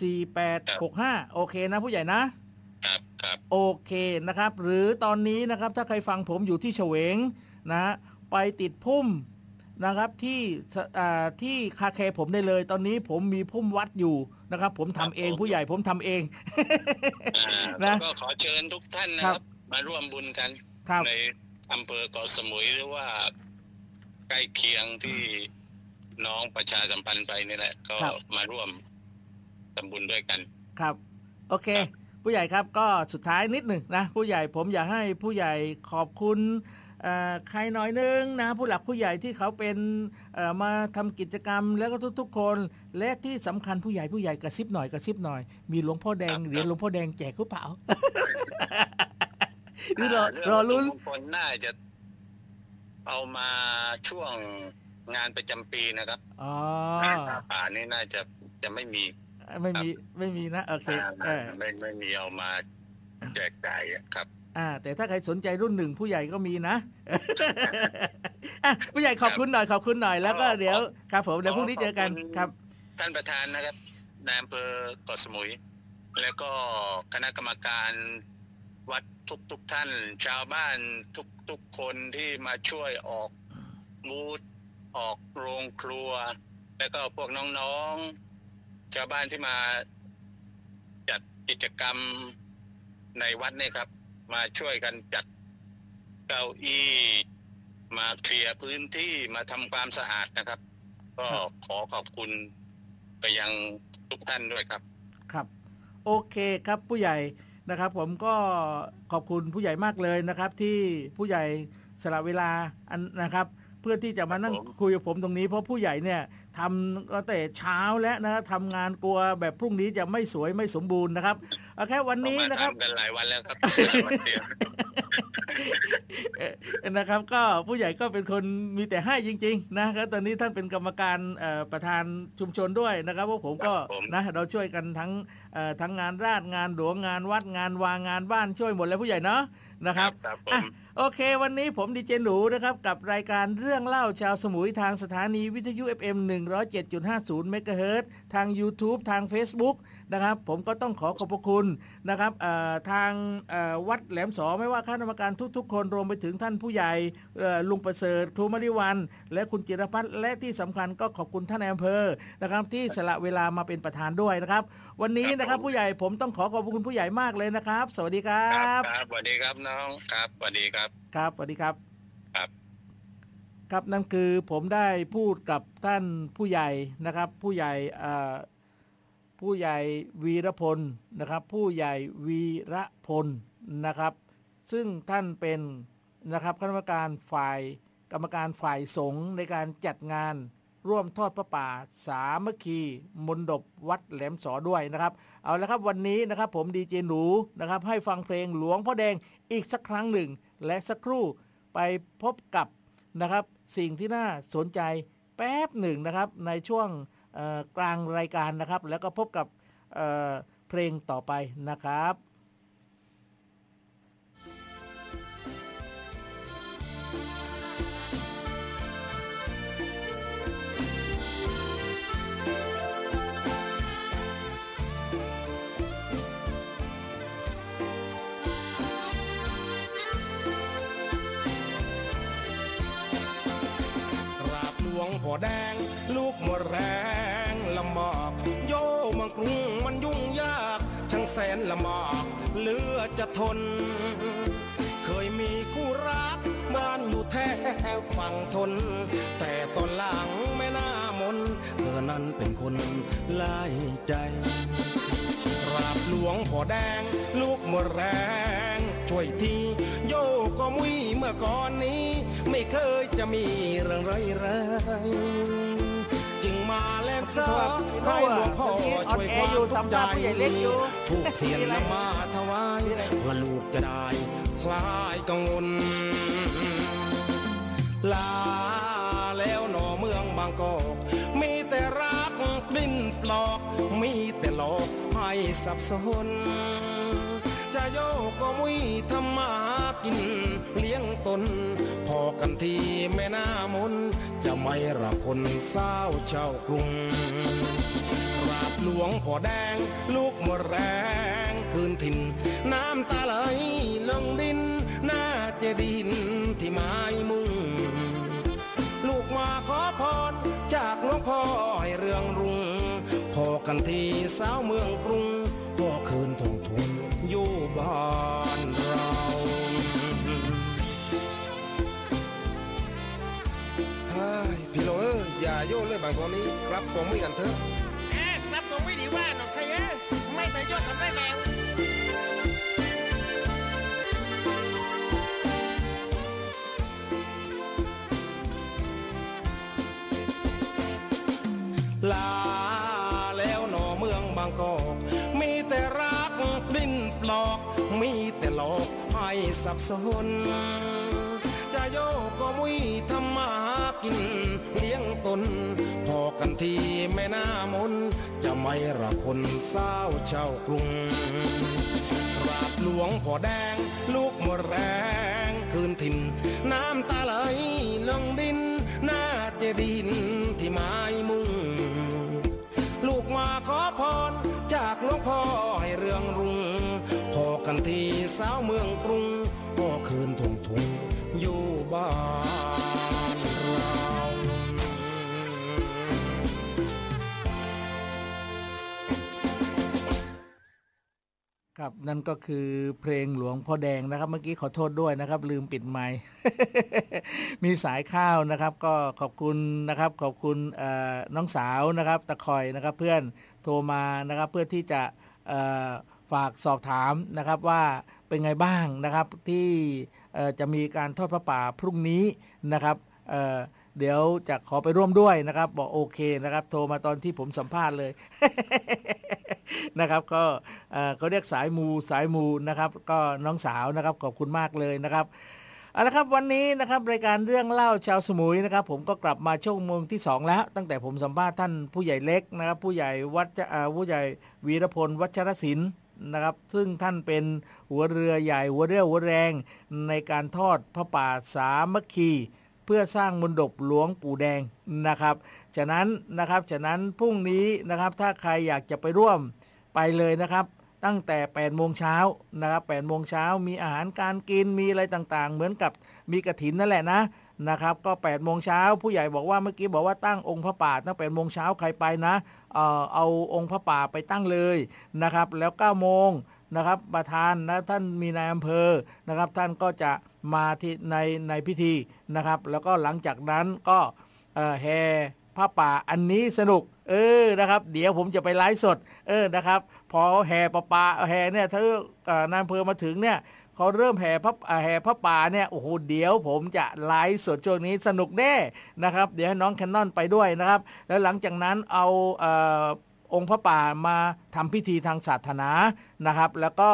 Speaker 7: 4865 โอเคนะผู้ใหญ่นะ
Speaker 8: ครับครับ
Speaker 7: โอเคนะครับ หรือตอนนี้นะครับถ้าใครฟังผมอยู่ที่เฉวงนะไปติดพุ่มนะครับที่สอ่าที่คาแคร์ผมได้เลย ตอนนี้ผมมีพุ่มวัดอยู่ นะครับ ผมทำเองผู้ใหญ่ผมทำเอง
Speaker 8: อ่า
Speaker 7: นะ
Speaker 8: แล้วก็ขอเชิญทุกท่านนะค
Speaker 7: ครั
Speaker 8: รับ บ มาร่วมบุญกัน
Speaker 7: ครับ
Speaker 8: ในอำเภอเกาะสมุยหรือว่าใกล้เคียงที่น้องประชาสัมพันธ์ไปนี่แหละ ก็
Speaker 7: ครับ
Speaker 8: มาร่วมทำบุญด้วยกัน
Speaker 7: ครับ โอเค ผู้ใหญ่ครับก็สุดท้ายนิดหนึ่งนะ ผู้ใหญ่ผมอยากให้ผู้ใหญ่ขอบคุณเอ่อ ใครหน่อยนึงนะผู้หลักผู้ใหญ่ที่เขาเป็นเอ่อมาทำกิจกรรมแล้วก็ทุก ๆ คน และที่สำคัญผู้ใหญ่ผู้ใหญ่กระซิบหน่อยกระซิบหน่อย มีหลวงพ่อแดง
Speaker 8: ครับ
Speaker 7: เหรียญหลวงพ่อแดงแจกหรือเปล่าหรือรอ
Speaker 8: เง
Speaker 7: รอลุ้น
Speaker 8: วัตถุมงคลน่าจะเอามาช่วงงานประจำปีนะครับ
Speaker 7: อ๋อ
Speaker 8: ป่านี่น่าจะจะไม่มี
Speaker 7: ไม่มีไม่มีนะโอเค
Speaker 8: อ่า
Speaker 7: เออ
Speaker 8: ไม่ไม่มีเอามาแจกจ่ายอะครับ
Speaker 7: อ่า แต่ถ้าใครสนใจรุ่นหนึ่งผู้ใหญ่ก็มีนะอะผู้ใหญ่ขอบคุณหน่อยขอบคุณหน่อยแล้วก็เดี๋ยวครับผมเดี๋ยวพรุ่งนี้เจอกันครับ
Speaker 8: ท่านประธานนะครับนายอำเภอเกาะสมุย แล้วก็คณะกรรมการวัดทุกทุกๆท่าน ชาวบ้านทุกทุกๆคนที่มาช่วยออกบูธออกโรงครัว แล้วก็พวกน้องๆ ชาวบ้านที่มาจัดกิจกรรมในวัดเนี่ยครับ มาช่วยกันจัดเก้าอี้มาเคลียร์พื้นที่มาทำความสะอาดนะครับ ก็ขอขอบคุณไปยังทุกท่านด้วยครับ
Speaker 7: ครับ โอเคครับผู้ใหญ่นะครับ ผมก็ขอบคุณผู้ใหญ่มากเลยนะครับ ที่ผู้ใหญ่สละเวลาอันนะครับ เพื่อที่จะมานั่ง
Speaker 8: ครับผม
Speaker 7: คุยกับผมตรงนี้เพราะผู้ใหญ่เนี่ยทำตั้งแต่เช้าแล้วนะครับทำงานกลัวแบบพรุ่งนี้จะไม่สวยไม่สมบูรณ์นะครับเอาแค่วันนี้
Speaker 8: มา
Speaker 7: นะครับ
Speaker 8: ทำกันหลายวันแล้วครับวันเดียว
Speaker 7: เอ่อนะครับก็ผู้ใหญ่ก็เป็นคนมีแต่ให้จริง ๆ นะครับตอนนี้ท่านเป็นกรรมการเอ่อประธานชุมชนด้วยนะครับพวกผมก็
Speaker 8: ครับผม
Speaker 7: นะเราช่วยกันทั้งเอ่อทั้งงานราชงานหลวงงานวัดงานวางงานบ้านช่วยหมดแล้วผู้ใหญ่เนาะนะครับ
Speaker 8: ครับผ
Speaker 7: อะ
Speaker 8: ม
Speaker 7: โอเค วันนี้ผมดีเจหนูนะครับ กับรายการเรื่องเล่าชาวสมุยทางสถานีวิทยุ FM 107.50เมกะเฮิรตซ์ทาง YouTube ทาง Facebook นะครับ ผมก็ต้องขอขอบพระคุณนะครับเอ่อทางเอ่อวัดแหลมสอไม่ว่าข้านกรรมการทุก ๆ คนรวมไปถึงท่านผู้ใหญ่เอ่อลุงประเสริฐครูมริวัน และคุณจิรพัฒน์และที่สำคัญก็ขอบคุณท่านนายอำเภอนะครับ ที่สละเวลามาเป็นประธานด้วยนะครับ วันนี้นะครับผู้ใหญ่ผมต้องขอขอบคุณผู้ใหญ่มากเลยนะครับ สวัสดีครั
Speaker 8: ครับบครับสวัสดีครับน้องครับสวัสดีครับ
Speaker 7: ครับสวัสดีครับ
Speaker 8: ครับ
Speaker 7: ครับนั่นคือผมได้พูดกับท่านผู้ใหญ่นะครับ ผู้ใหญ่เอ่อผู้ใหญ่วีรพลนะครับ ผู้ใหญ่วีระพลนะครับ ซึ่งท่านเป็นนะครับคณะกรรมการฝ่ายกรรมการฝ่ายสงฆ์ในการจัดงานร่วมทอดพระป่าสามัคคีมนดบวัดแหลมสอด้วยนะครับ เอาละครับวันนี้นะครับผมดีเจหนูนะครับให้ฟังเพลงหลวงพ่อแดงอีกสักครั้งหนึ่ง และสักครู่ไปพบกับนะครับสิ่งที่น่าสนใจแป๊บหนึ่งนะครับในช่วงกลางรายการนะครับ แล้วก็พบกับเเพลงต่อไปนะครับ
Speaker 5: อแดง ลูกหมดแรงลำบากโยมืองกรุงมันยุ่งยาก ช่างแสนลำบากเลือจะทน เคยมีคู่รักบ้านอยู่แถวฝั่งทน แต่ตอนหลังไม่น่ามนเธอนั้นเป็นคนไล่ใจราบหลวงพ่อแดง ลูกหมดแรง ช่วยทีโยก็มุยเมื่อก่อนนี้ ไม่เคยจะมีเรื่องไรไรจึงมาแลมซาให้หลวงพ่อช่วยความทุกข์ใจถูกเทียนนำมาถวายเพื่อลูกจะได้คลายกังวลลาแล้วหนอเมืองบางกอกมีแต่รักดิ้นปลอก มีแต่หลอกให้สับสนจะโยกก็มุยทำมาหากินเลี้ยง ตน พอกันทีแม่น้ามน จะไม่รักคนเศร้าเช่ากรุงราบหลวงพ่อแดง ลูกหมดแรง คืนถิ่น น้ำตาไหลลงดิน หน้าเจดินที่ไม้มุง ลูกมาขอพร จากหลวงพ่อให้เรื่องรุ่งพอกันทีสาวเมืองกรุง โยนเลยบางตอนนี้กลับกองไม่กันเถอะ
Speaker 6: เอ๊ะรับตรงวิธีว่าน้องใครเอ๊ะไม่แต่ยอดทำได้แล้ว
Speaker 5: ลาแล้วหนอเมืองบางกอกมีแต่รักดิ้นปลอก มีแต่หลอกให้สับสน จะโยกก็มุยทำมาหากินเลี้ยง ตน พอกันทีแม่น้ามน จะไม่รักคนเศร้าเช่ากรุงราบหลวงพ่อแดง ลูกหมดแรง คืนถิ่น น้ำตาไหลลงดิน หน้าเจดินที่ไม้มุง ลูกมาขอพร จากหลวงพ่อให้เรื่องรุ่ง พอกันทีสาวเมืองกรุง ก็คืนทงทุงอยู่บ้าน
Speaker 7: ครับนั่นก็คือเพลงหลวงพ่อแดงนะครับเมื่อกี้ขอโทษด้วยนะครับ ลืมปิดไมค์มีสายข้าวนะครับ ก็ขอบคุณนะครับ ขอบคุณน้องสาวนะครับ ตะคอยนะครับ เพื่อนโทรมานะครับ เพื่อที่จะฝากสอบถามนะครับว่าเป็นไงบ้างนะครับที่จะมีการทอดพระป่าพรุ่งนี้นะครับ เดี๋ยวจะขอไปร่วมด้วยนะครับ บอกโอเคนะครับ โทรมาตอนที่ผมสัมภาษณ์เลยนะครับ ก็เขาเรียกสายมูสายมูนะครับ ก็น้องสาวนะครับขอบคุณมากเลยนะครับเอาละครับวันนี้นะครับรายการเรื่องเล่าชาวสมุยนะครับ ผมก็กลับมาช่วงโมงที่ 2 แล้ว ตั้งแต่ผมสัมภาษณ์ท่านผู้ใหญ่เล็กนะครับ ผู้ใหญ่วัชผู้ใหญ่วีรพลวัชรศิลป์นะครับ ซึ่งท่านเป็นหัวเรือใหญ่หัวเรือหัวแรงในการทอดพระป่าสามัคคี เพื่อสร้างมนดบหลวงปู่แดงนะครับ ฉะนั้นนะครับ ฉะนั้นพรุ่งนี้นะครับ ถ้าใครอยากจะไปร่วมไปเลยนะครับ ตั้งแต่8โมงเช้านะครับ8โมงเช้ามีอาหารการกินมีอะไรต่างๆ เหมือนกับมีกระถินนั่นแหละนะนะครับก็8โมงเช้าผู้ใหญ่บอกว่าเมื่อกี้บอกว่าตั้งองค์พระป่าตั้ง8โมงเช้าใครไปนะเอ่อเอาองค์พระป่าไปตั้งเลยนะครับ แล้ว9โมง นะครับประธานนะท่านมีนายอำเภอนะครับท่านก็จะมาที่ในในพิธีนะครับ แล้วก็หลังจากนั้นก็แห่ผ้าป่าอันนี้สนุกเออนะครับ เดี๋ยวผมจะไปไลฟ์สดเออนะครับพอแห่ประปาแห่เนี่ยถ้านายอำเภอมาถึงเนี่ยเขาเริ่มแห่พระแห่พระป่าเนี่ยโอ้โหเดี๋ยวผมจะไลฟ์สดช่วงนี้สนุกแน่นะครับ เดี๋ยวให้น้องแคนนอนไปด้วยนะครับ แล้วหลังจากนั้นเอา องค์พระป่ามาทำพิธีทางศาสนานะครับ แล้วก็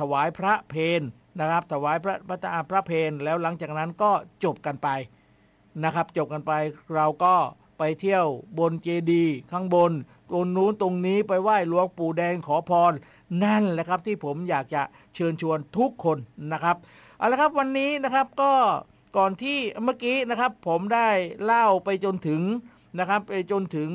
Speaker 7: ถวายพระเพนนะครับ ถวายพระพระตาพระเพนแล้วหลังจากนั้นก็จบกันไปนะครับ จบกันไปเราก็ไปเที่ยวบนเจดีย์ข้างบนตรงนู้นตรงนี้ไปไหว้หลวงปู่แดงขอพร นั่นแหละครับที่ผมอยากจะเชิญชวนทุกคนนะครับเอาละครับวันนี้นะครับก็ก่อนที่เมื่อกี้นะครับผมได้เล่าไปจนถึง นะครับไปจนถึง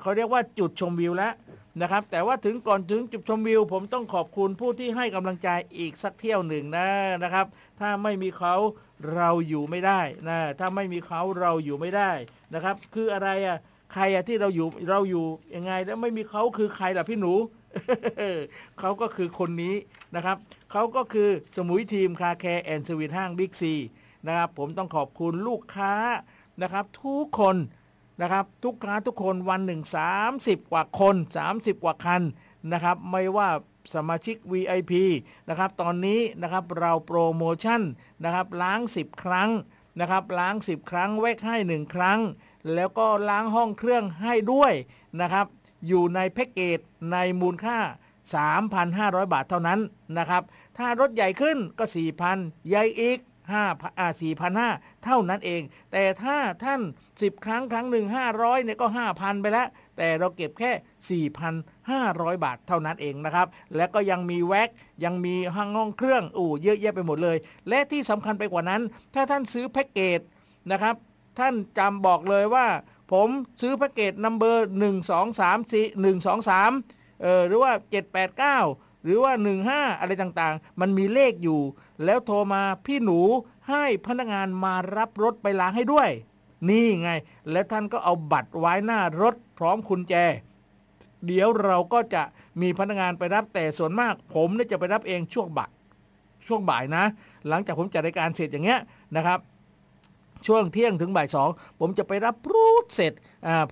Speaker 7: เขาเรียกว่าจุดชมวิวแล้วนะครับ แต่ว่าถึงก่อนถึงจุดชมวิว ผมต้องขอบคุณผู้ที่ให้กำลังใจอีกสักเที่ยวหนึ่งนะนะครับ ถ้าไม่มีเขาเราอยู่ไม่ได้นะถ้าไม่มีเขาเราอยู่ไม่ได้นะครับ คืออะไรอะใครอะที่เราอยู่เราอยู่ยังไงแล้วไม่มีเขาคือใครล่ะพี่หนูเขาก็คือคนนี้นะครับเขาก็คือสมุยทีม Car Care and Sweet ห้างบิ๊กซีนะครับผมต้องขอบคุณลูกค้านะครับ ทุกคน นะครับลูกค้าทุกคนวันหนึ่ง30 กว่าคน 30 กว่าคันนะครับไม่ว่าสมาชิก VIP นะครับตอนนี้นะครับเราโปรโมชั่นนะครับล้าง 10 ครั้งนะครับล้าง 10 ครั้งแวกให้ 1 ครั้ง แล้วก็ล้างห้องเครื่องให้ด้วยนะครับอยู่ในแพ็กเกจในมูลค่า 3,500 บาทเท่านั้นนะครับถ้ารถใหญ่ขึ้นก็ 4,000 ใหญ่อีก 5อ่า4,500 เท่านั้นเอง แต่ถ้าท่าน 10 ครั้งครั้งหนึ่ง500เนี่ยก็ 5,000 ไปแล้ว แต่เราเก็บแค่ 4,500 บาทเท่านั้นเองนะครับ แล้วก็ยังมีแว็กยังมีห้องห้องเครื่องอู้เยอะแยะไปหมดเลย และที่สำคัญไปกว่านั้น ถ้าท่านซื้อแพ็กเกจนะครับ ท่านจำบอกเลยว่า ผมซื้อแพ็กเกจนัมเบอร์1 2 3 4 1 2 3เออหรือว่า 789 หรือว่า 15 อะไรต่างๆ มันมีเลขอยู่ แล้วโทรมาพี่หนูให้พนักงานมารับรถไปล้างให้ด้วย นี่ไง และท่านก็เอาบัตรไว้หน้ารถพร้อมคุณแจ เดี๋ยวเราก็จะมีพนักงานไปรับแต่ส่วนมาก ผมเนี่ยจะไปรับเองช่วงบ่ายช่วงบ่ายนะ หลังจากผมจัดรายการเสร็จอย่างเงี้ยนะครับช่วงเที่ยงถึงบ่ายสองผมจะไปรับรูดเสร็จ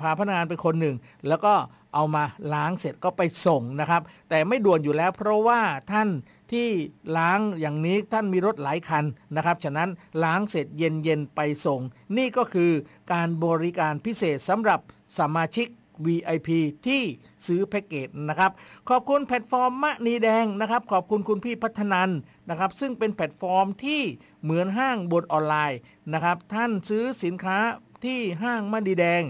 Speaker 7: พาพนักงานไปคนหนึ่ง แล้วก็ เอามาล้างเสร็จก็ไปส่งนะครับ แต่ไม่ด่วนอยู่แล้ว เพราะว่าท่านที่ล้างอย่างนี้ท่านมีรถหลายคันนะครับ ฉะนั้นล้างเสร็จเย็นๆไปส่ง นี่ก็คือการบริการพิเศษสำหรับสมาชิก VIP ที่ซื้อแพ็กเกจนะครับ ขอบคุณแพลตฟอร์มมณีแดงนะครับ ขอบคุณคุณพี่พัฒนันนะครับ ซึ่งเป็นแพลตฟอร์มที่เหมือนห้างบนออนไลน์นะครับ ท่านซื้อสินค้าที่ห้างมณีแดง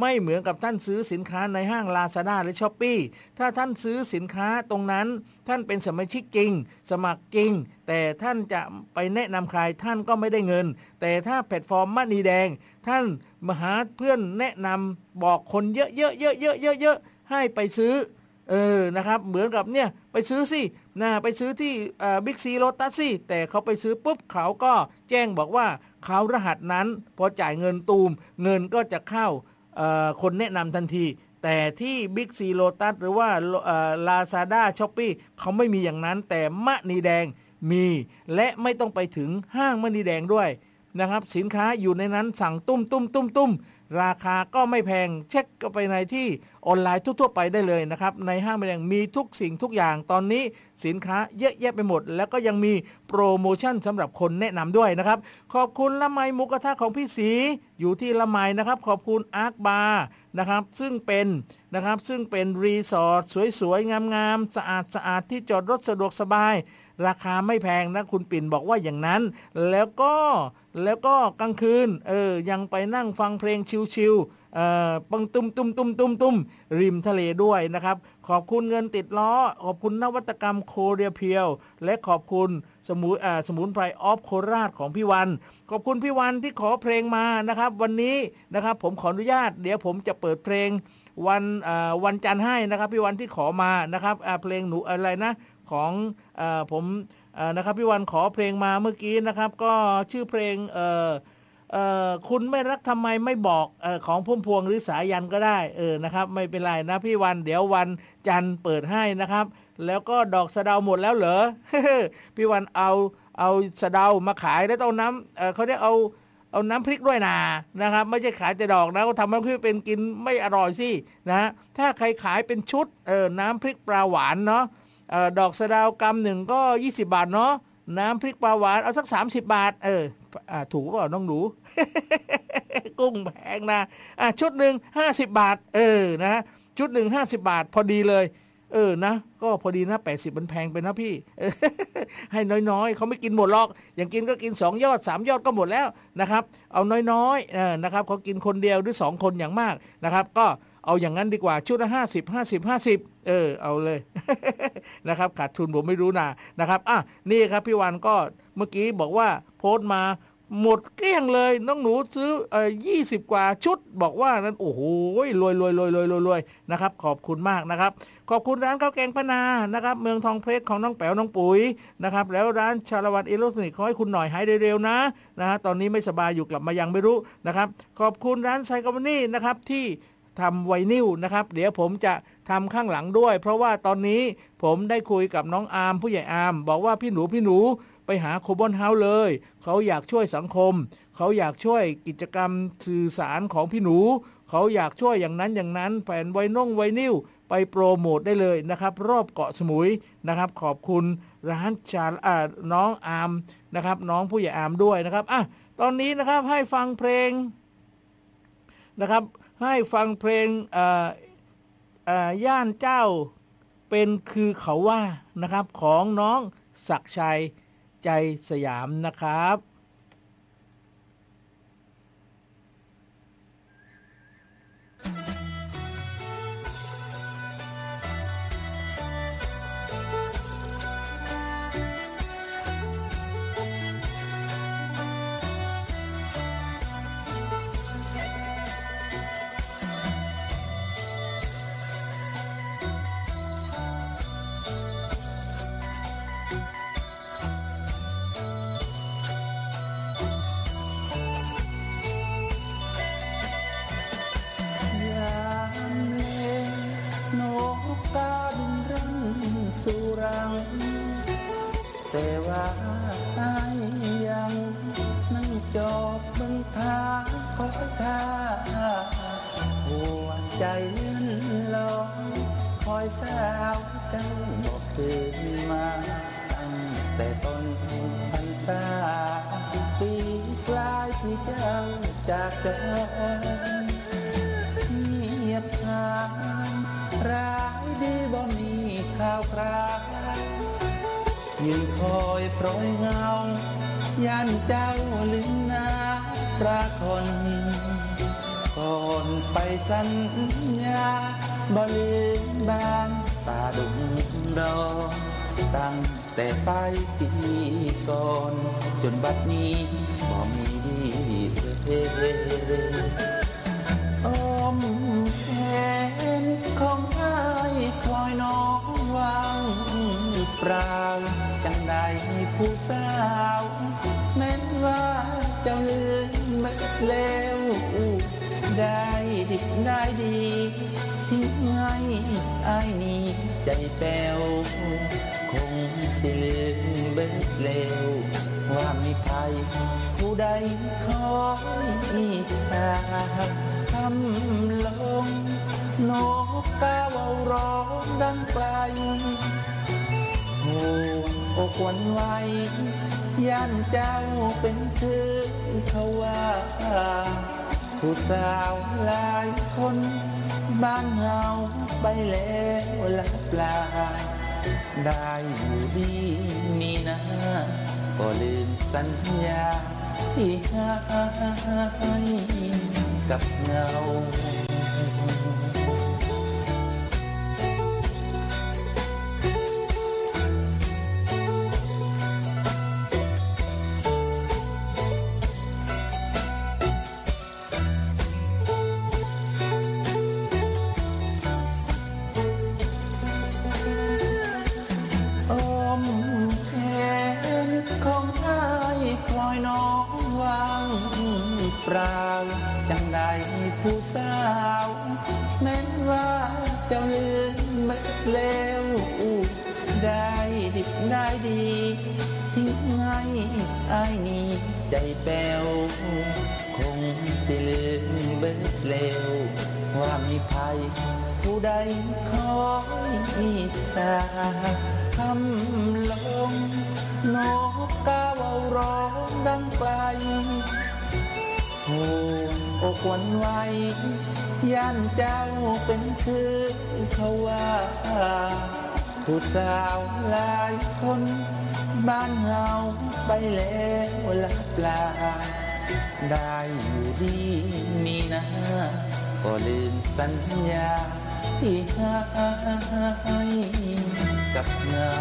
Speaker 7: ไม่เหมือนกับท่านซื้อสินค้าในห้างลาซาด้าและช้อปปีถ้าท่านซื้อสินค้าตรงนั้น ท่านเป็นสมาชิกจริง สมัครจริง แต่ท่านจะไปแนะนำใครท่านก็ไม่ได้เงิน แต่ถ้าแพลตฟอร์มมะนีแดง ท่านมาหาเพื่อนแนะนำบอกคนเยอะๆๆๆๆให้ไปซื้อเออ นะครับ เหมือนกับเนี่ยไปซื้อสินะไปซื้อที่บิ๊กซีโ o ตัสสิแต่เขาไปซื้อปุ๊บเขาก็แจ้งบอกว่าเขารหัสนั้น พอจ่ายเงินตูม เงินก็จะเข้า คนแนะนำทันที แต่ที่บิ๊กซีโ o ตัสหรือว่าลาซาด้าช้อปปี้เขาไม่มีอย่างนั้น แต่มณีแดงมีและไม่ต้องไปถึงห้างมณีแดงด้วยนะครับ สินค้าอยู่ในนั้นสั่งตุ้มตุ้มตุ้มตุ้ม ราคาก็ไม่แพงเช็คก็ไปในที่ออนไลน์ทั่ว ๆ ไปได้เลยนะครับ ในห้างมณีแดงมีทุกสิ่งทุกอย่างตอนนี้สินค้าเยอะแยะไปหมด แล้วก็ยังมีโปรโมชั่นสำหรับคนแนะนำด้วยนะครับ ขอบคุณละไมหมุกระทะของพี่สีอยู่ที่ละไมนะครับ ขอบคุณอาร์คบาร์นะครับซึ่งเป็นนะครับซึ่งเป็นรีสอร์ทสวยๆงามๆสะอาดสะอาดที่จอดรถสะดวกสบาย ราคาไม่แพงนะคุณปิ่นบอกว่าอย่างนั้น แล้วก็แล้วก็กลางคืนเออยังไปนั่งฟังเพลงชิลๆเอ่อปังตุ้มตุ้มตุ้มตุ้มตุ้มริมทะเลด้วยนะครับ ขอบคุณเงินติดล้อ ขอบคุณนวัตกรรมโคเรียเพียว และขอบคุณสมุนสมุนไพรออฟโคราชของพี่วัน ขอบคุณพี่วันที่ขอเพลงมานะครับ วันนี้นะครับผมขออนุญาต เดี๋ยวผมจะเปิดเพลงวันวันจันทร์ให้นะครับพี่วันที่ขอมานะครับเพลงหนูอะไรนะ ของอผมนะครับพี่วันขอเพลงมาเมื่อกี้นะครับ ก็ชื่อเพลงเเออคุณไม่รักทำไมไม่บอกออของพุ่มพวงหรือสายันก็ได้เออนะครับไม่เป็นไรนะพี่วันเดี๋ยววันจันทร์เปิดให้นะครับ แล้วก็ดอกสะเดาหมดแล้วเหรอพี่วันเอาเอาสะเดามาขายแล้วต้องน้ำเเขาได้เอาเอาน้ำพริกด้วยนานะครับ ไม่ใช่ขายแต่ดอกนะก็ทำให้พริกเป็นกินไม่อร่อยสินะถ้าใครขายเป็นชุดเออน้ำพริกปลาหวานเนาะ ดอกสะดาวกำหนึ่งก็ 20 บาทเนาะน้ำพริกปลาหวานเอาสัก 30 บาท เอออถูกเปล่าน้องหนู กุ้งแพงนะะชุดหนึ่ง50 บาท เออนะ ชุดหนึ่ง50 บาท พอดีเลย เออนะ ก็พอดีนะ80 มันแพงไปนะพี่ ให้น้อยๆ เขาไม่กินหมดหรอก อย่างกินก็กิน 2 ยอด 3 ยอดก็หมดแล้วนะครับ เอาน้อยๆนะครับเขากินคนเดียวหรือ 2 คนอย่างมากนะครับ ก็ เอาอย่างนั้นดีกว่าชุดละห้าสิบห้าสิบห้าสิบเออเอาเลยนะครับขาดทุนผมไม่รู้นะนะครับอะนี่ครับพี่วันก็เมื่อกี้บอกว่าโพสต์มาหมดเกลี้ยงเลยน้องหนูซื้อเอ่อยี่สิบกว่าชุด บอกว่านั้นโอ้โหรวยรวยรวยรวยรวยรวยนะครับ ขอบคุณมากนะครับ ขอบคุณร้านข้าวแกงพนานะครับ เมืองทองเพชรของน้องแป๋วน้องปุ๋ยนะครับ แล้วร้านชาละวันอิเล็กทรอนิกส์ขอให้คุณหน่อยหายเร็วๆนะนะฮะตอนนี้ไม่สบายอยู่กลับมายังไม่รู้นะครับ ขอบคุณร้านไซคอมนี่นะครับที่ ทำไวนิลนะครับ เดี๋ยวผมจะทำข้างหลังด้วย เพราะว่าตอนนี้ผมได้คุยกับน้องอาร์มผู้ใหญ่อาร์มบอกว่าพี่หนูพี่หนูไปหาโกลบอลเฮ้าส์เลย เขาอยากช่วยสังคม เขาอยากช่วยกิจกรรมสื่อสารของพี่หนู เขาอยากช่วยอย่างนั้นอย่างนั้น แผ่นไวน่งไวนิลไปโปรโมทได้เลยนะครับ รอบเกาะสมุยนะครับ ขอบคุณร้านชาอ่าน้องอาร์มนะครับ น้องผู้ใหญ่อาร์มด้วยนะครับอะตอนนี้นะครับให้ฟังเพลงนะครับ ให้ฟังเพลงย่านเจ้าเป็นคือเขาว่านะครับของน้องศักชัยใจสยามนะครับ
Speaker 9: ผู้สาวแม้นว่าเจ้าลืมเบิดแล้วได้ดิบได้ดีทิ้งให้อายนี้ใจแป้วคงสิลืมเบิดแล้วว่ามีใครผู้ใดคอยตามคำลงนกกาวร้องดังไกล อกวันไหวย่านเจ้าเป็นคือเขาว่าผู้สาวหลายคน บ้านเฮาไปแล้วละปลายได้อยู่ดีมีนะก็ลืมสัญญาที่ให้กับเงา ใจแป้วคงสิลืมเบิดแล้วว่ามีภัยผู้ใดคอยตาคำลงนกกาวาร้องดังไกลห่วงอกวันไหวย่านเจ้าเป็นคือเขาว่า ผู้สาวหลายคน บ้านเฮาไปแล้วละปลา ได้อยู่ดีมีนะ ก็ลืมสัญญาที่ให้กับเงา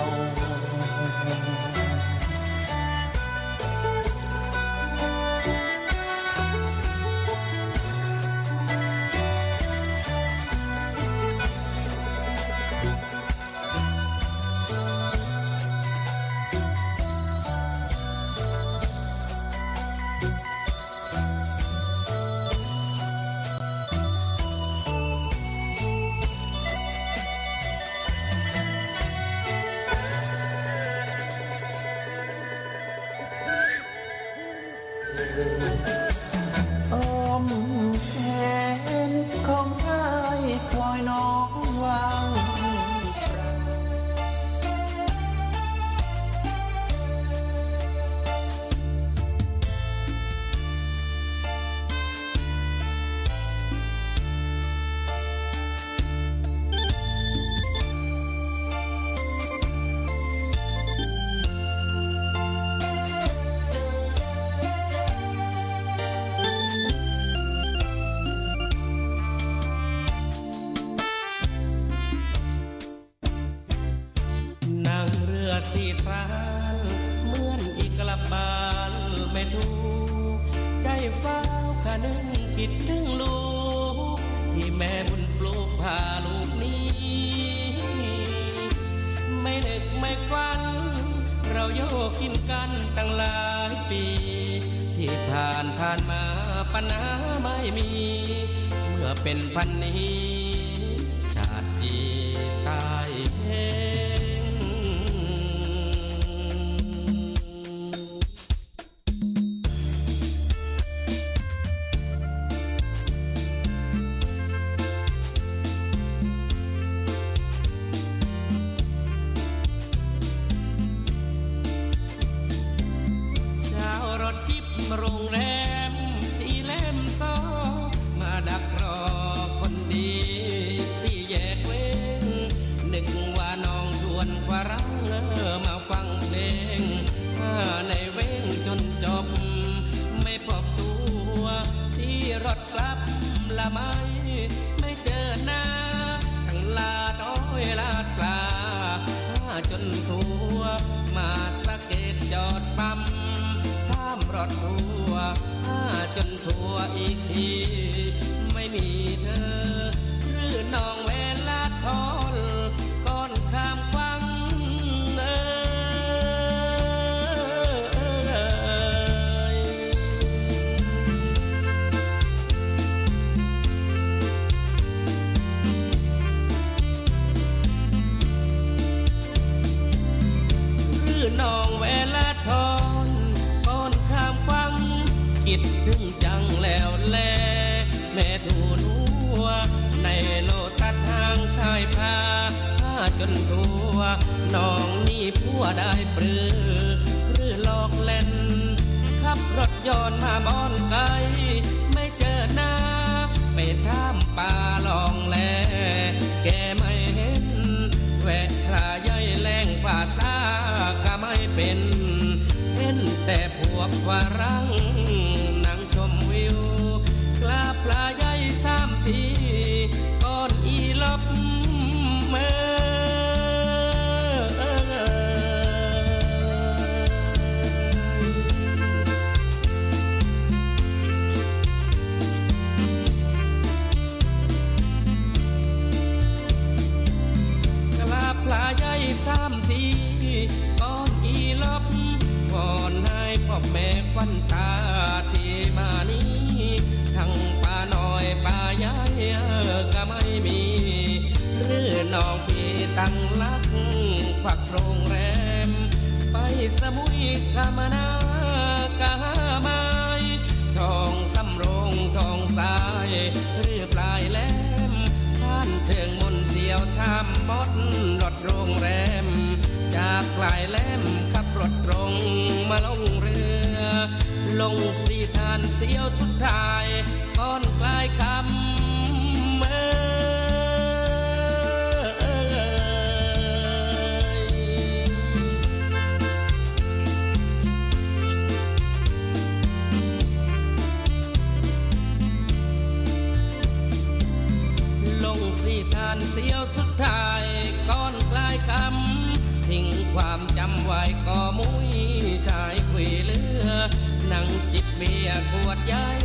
Speaker 4: หรือปลายแหลมท่านเชิงมนเดียวทำมดรถโรงแรม จากปลายแหลมขับรถตรงมาลงเรือ ลงสี่ทานเที่ยวสุดท้ายก่อนปลายคำเมื่อันเสียวสุดท้ายก่อนกลายคำทิ้งความจำไว้ก็มุ้ยชายคุยเรือนั่งจิบเบียขวดย้าย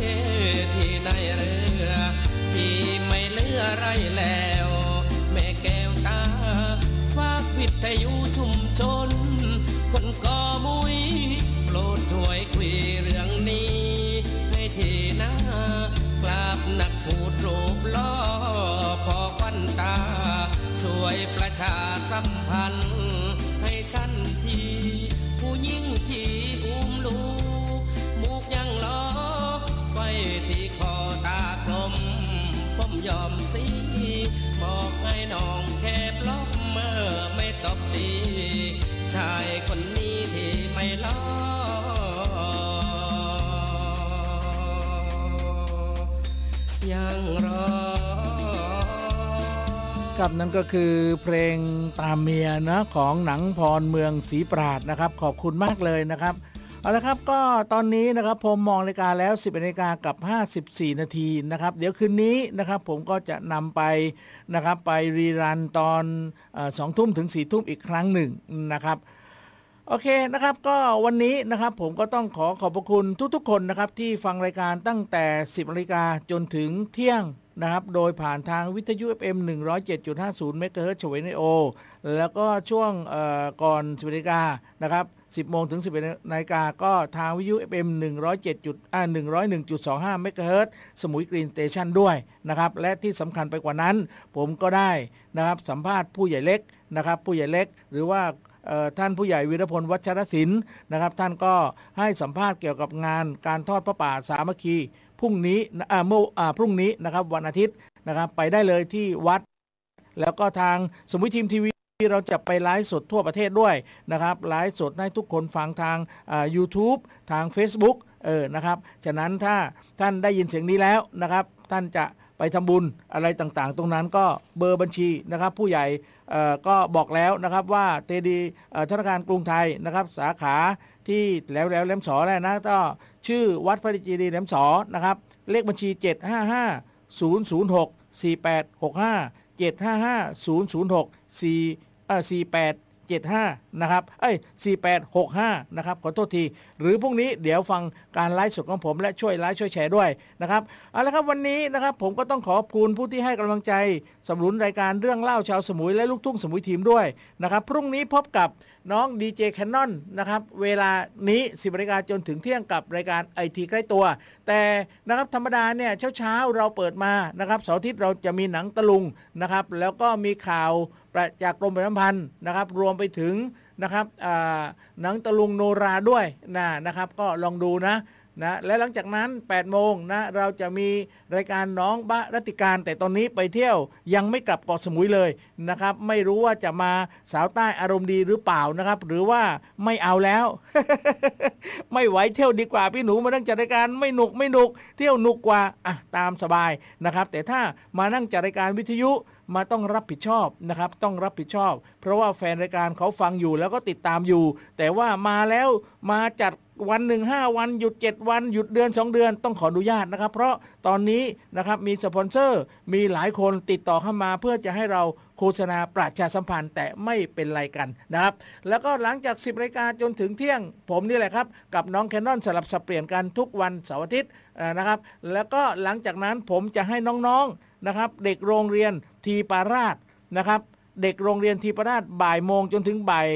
Speaker 4: ที่ในเรือพี่ไม่เลืออะไรแล้ว แม่แก้วตาฝากวิทยุชุมชน คนกอมุ้ยโปรดช่วยคุยเรื่องนี้ให้ทีนะ นักสูตรรูปล่อพอควันตา ช่วยประชาสัมพันธ์ ให้ฉันที ผู้ยิ่งที่อุ้มลูกมูกยังล้อไฟที่คอตากลม ผมยอมสีบอกให้น้องแคบล็อกเมื่อไม่สบดี ชายคนนี้ที่ไม่ล้อ ยังรอ
Speaker 7: ครับนั่นก็คือเพลงตามเมียนะของหนังพรเมืองศรีปราดนะครับ ขอบคุณมากเลยนะครับเอาละครับก็ตอนนี้นะครับผมมองนาฬิกาแล้ว 10นาฬิกากับ 54 นาทีนะครับเดี๋ยวคืนนี้นะครับผมก็จะนำไปนะครับไปรีรันตอนสองทุ่มถึง4ี่ทุ่มอีกครั้งหนึ่งนะครับ โอเคนะครับก็วันนี้นะครับผมก็ต้องขอขอบพระคุณทุกๆ คนนะครับที่ฟังรายการตั้งแต่ 10นาฬิกาจนถึงเที่ยงนะครับโดยผ่านทางวิทยุ FM 107.50เมกะเฮิรตซ์ชเวเนโอ แล้วก็ช่วงก่อน10นาฬิกานะครับ10โมงถึง 11นาฬิกาก็ทางวิทยุ FM 107จุดอ่า101.25เมกะเฮิรตซ์สมุยกรีนสเตชันด้วยนะครับและที่สำคัญไปกว่านั้น ผมก็ได้นะครับสัมภาษณ์ผู้ใหญ่เล็กนะครับผู้ใหญ่เล็กหรือว่า ท่านผู้ใหญ่วีรพลวัชรศิลป์นะครับ ท่านก็ให้สัมภาษณ์เกี่ยวกับงานการทอดพระป่าสามัคคีพรุ่งนี้เมื่อพรุ่งนี้นะครับวันอาทิตย์นะครับไปได้เลยที่วัด แล้วก็ทางสมุยทีมทีวีเราจะไปไลฟ์สดทั่วประเทศด้วยนะครับไลฟ์สดให้ทุกคนฟังทาง YouTube ทาง Facebook เออนะครับ ฉะนั้นถ้าท่านได้ยินเสียงนี้แล้วนะครับ ท่านจะ ไปทำบุญอะไรต่างๆ ตรงนั้นก็เบอร์บัญชีนะครับ ผู้ใหญ่ก็บอกแล้วนะครับว่าเตดีธนาคารกรุงไทยนะครับ สาขาที่แล้วแล้วแหลมสอแล้วนะก็ชื่อวัดพระจีดีแหลมสอนะครับ เลขบัญชี 755 006 4865 755 006 4เอ่อ48 75นะครับเอ้ย4865นะครับขอโทษที หรือพรุ่งนี้เดี๋ยวฟังการไลฟ์สดของผมและช่วยไลฟ์ช่วยแชร์ด้วยนะครับเอาละครับวันนี้นะครับผมก็ต้องขอบคุณผู้ที่ให้กำลังใจสนับสนุนรายการเรื่องเล่าชาวสมุยและลูกทุ่งสมุยทีมด้วยนะครับพรุ่งนี้พบกับ น้องดีเจแคนนอนนะครับเวลานี้สิบนาฬิกาจนถึงเที่ยงกับรายการไอทีใกล้ตัว แต่นะครับธรรมดาเนี่ยเช้าๆเราเปิดมานะครับเสาร์อาทิตย์เราจะมีหนังตะลุงนะครับแล้วก็มีข่าวจากกรมประชาสัมพันธ์นะครับรวมไปถึงนะครับหนังตะลุงโนราด้วยนะนะครับก็ลองดูนะ นะและหลังจากนั้น8โมงนะเราจะมีรายการน้องบะรติการ แต่ตอนนี้ไปเที่ยวยังไม่กลับเกาะสมุยเลยนะครับ ไม่รู้ว่าจะมาสาวใต้อารมณ์ดีหรือเปล่านะครับ หรือว่าไม่เอาแล้ว ไม่ไหวเที่ยวดีกว่าพี่หนูมานั่งจัดรายการไม่หนุกไม่หนุก เที่ยวหนุกกว่าอะตามสบายนะครับ แต่ถ้ามานั่งจัดรายการวิทยุมาต้องรับผิดชอบนะครับ ต้องรับผิดชอบ เพราะว่าแฟนรายการเขาฟังอยู่แล้วก็ติดตามอยู่ แต่ว่ามาแล้วมาจัด วันหนึ่งห้าวันหยุด 7 วันหยุดเดือน 2 เดือนต้องขออนุญาตนะครับ เพราะตอนนี้นะครับมีสปอนเซอร์มีหลายคนติดต่อเข้ามาเพื่อจะให้เราโฆษณาประชาสัมพันธ์แต่ไม่เป็นไรกันนะครับ แล้วก็หลังจาก 10รายการจนถึงเที่ยง ผมนี่แหละครับ กับน้องแคนนอนสลับสับเปลี่ยนกันทุกวันเสาร์อาทิตย์นะครับ แล้วก็หลังจากนั้นผมจะให้น้องๆนะครับ เด็กโรงเรียนทีปาราชนะครับ เด็กโรงเรียนทีปาราชบ่ายโมงจนถึงบ่าย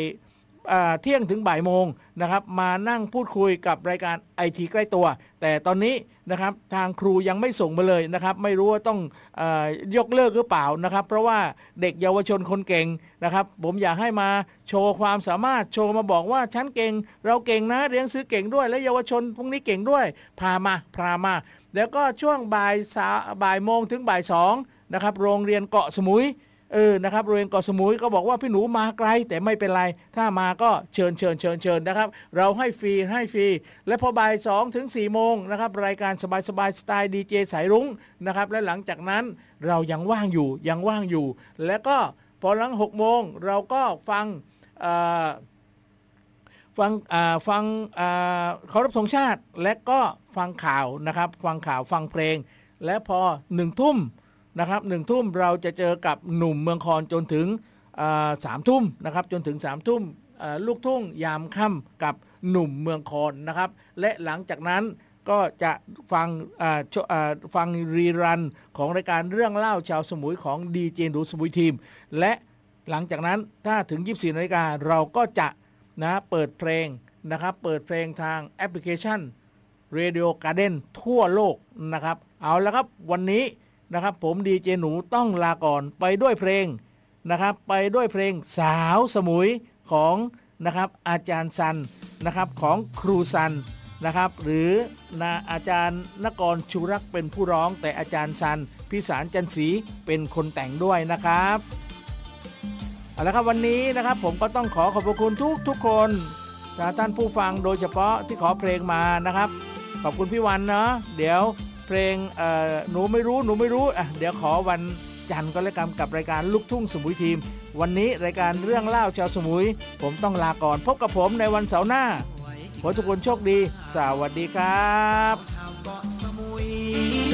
Speaker 7: เที่ยงถึงบ่ายโมงนะครับมานั่งพูดคุยกับรายการไอทีใกล้ตัว แต่ตอนนี้นะครับทางครูยังไม่ส่งมาเลยนะครับไม่รู้ว่าต้องอยกเลิกหรือเปล่านะครับ เพราะว่าเด็กเยาวชนคนเก่งนะครับผมอยากให้มาโชว์ความสามารถโชว์มาบอกว่าฉันเก่ง เราเก่งนะเรียนซื้อเก่งด้วย และเยาวชนพวกนี้เก่งด้วยพามาพามา แล้วก็ช่วงบ่ายสาบ่ายโมงถึงบ่ายสองนะครับโรงเรียนเกาะสมุย เออนะครับโรงเรียนเกาะสมุยก็บอกว่าพี่หนูมาไกลแต่ไม่เป็นไร ถ้ามาก็เชิญเชิญเชิญเชิญนะครับ เราให้ฟรีให้ฟรี และพอบ่ายสองถึง4ี่โมงนะครับรายการสบายสบายสไตล์ดีเจสายรุ้งนะครับและหลังจากนั้นเรายังว่างอยู่ยังว่างอยู่ แล้วก็พอหลัง6โมงเราก็ฟังฟังฟังเคารพธงชาติ และก็ฟังข่าวนะครับ ฟังข่าวฟังเพลง และพอหนึ่งทุ่ม นะครับหนึ่งทุ่มเราจะเจอกับหนุ่มเมืองคอนจนถึงสามทุ่มนะครับจนถึงสามทุ่มลูกทุ่งยามค่ำกับหนุ่มเมืองคอนนะครับ และหลังจากนั้นก็จะฟังฟังรีรันของรายการเรื่องเล่าชาวสมุยของดีเจดูสมุยทีม และหลังจากนั้นถ้าถึง 24นาฬิกาเราก็จะนะเปิดเพลงนะครับ เปิดเพลงทางแอปพลิเคชัน Radio Garden ทั่วโลกนะครับ เอาละครับวันนี้ นะครับ ผมดีเจหนูต้องลาก่อนไปด้วยเพลงนะครับ ไปด้วยเพลงสาวสมุยของนะครับอาจารย์ซันนะครับของครูซัน
Speaker 10: นะครับ หรือนาอาจารย์นกรชูรักเป็นผู้ร้องแต่อาจารย์ซันพิสารจันทร์ศรีเป็นคนแต่งด้วยนะครับเอาละครับวันนี้นะครับผมก็ต้องขอขอบพระคุณทุกทุกคนนะท่านผู้ฟังโดยเฉพาะที่ขอเพลงมานะครับ ขอบคุณพี่วันเนาะเดี๋ยว เพลงเออหนูไม่รู้หนูไม่รู้อะเดี๋ยวขอวันจันทร์ก็แล้วกันกับรายการลูกทุ่งสมุยทีม วันนี้รายการเรื่องเล่าชาวสมุย ผมต้องลาก่อน พบกับผมในวันเสาร์หน้าขอทุกคนโชคดี สวัสดีครับ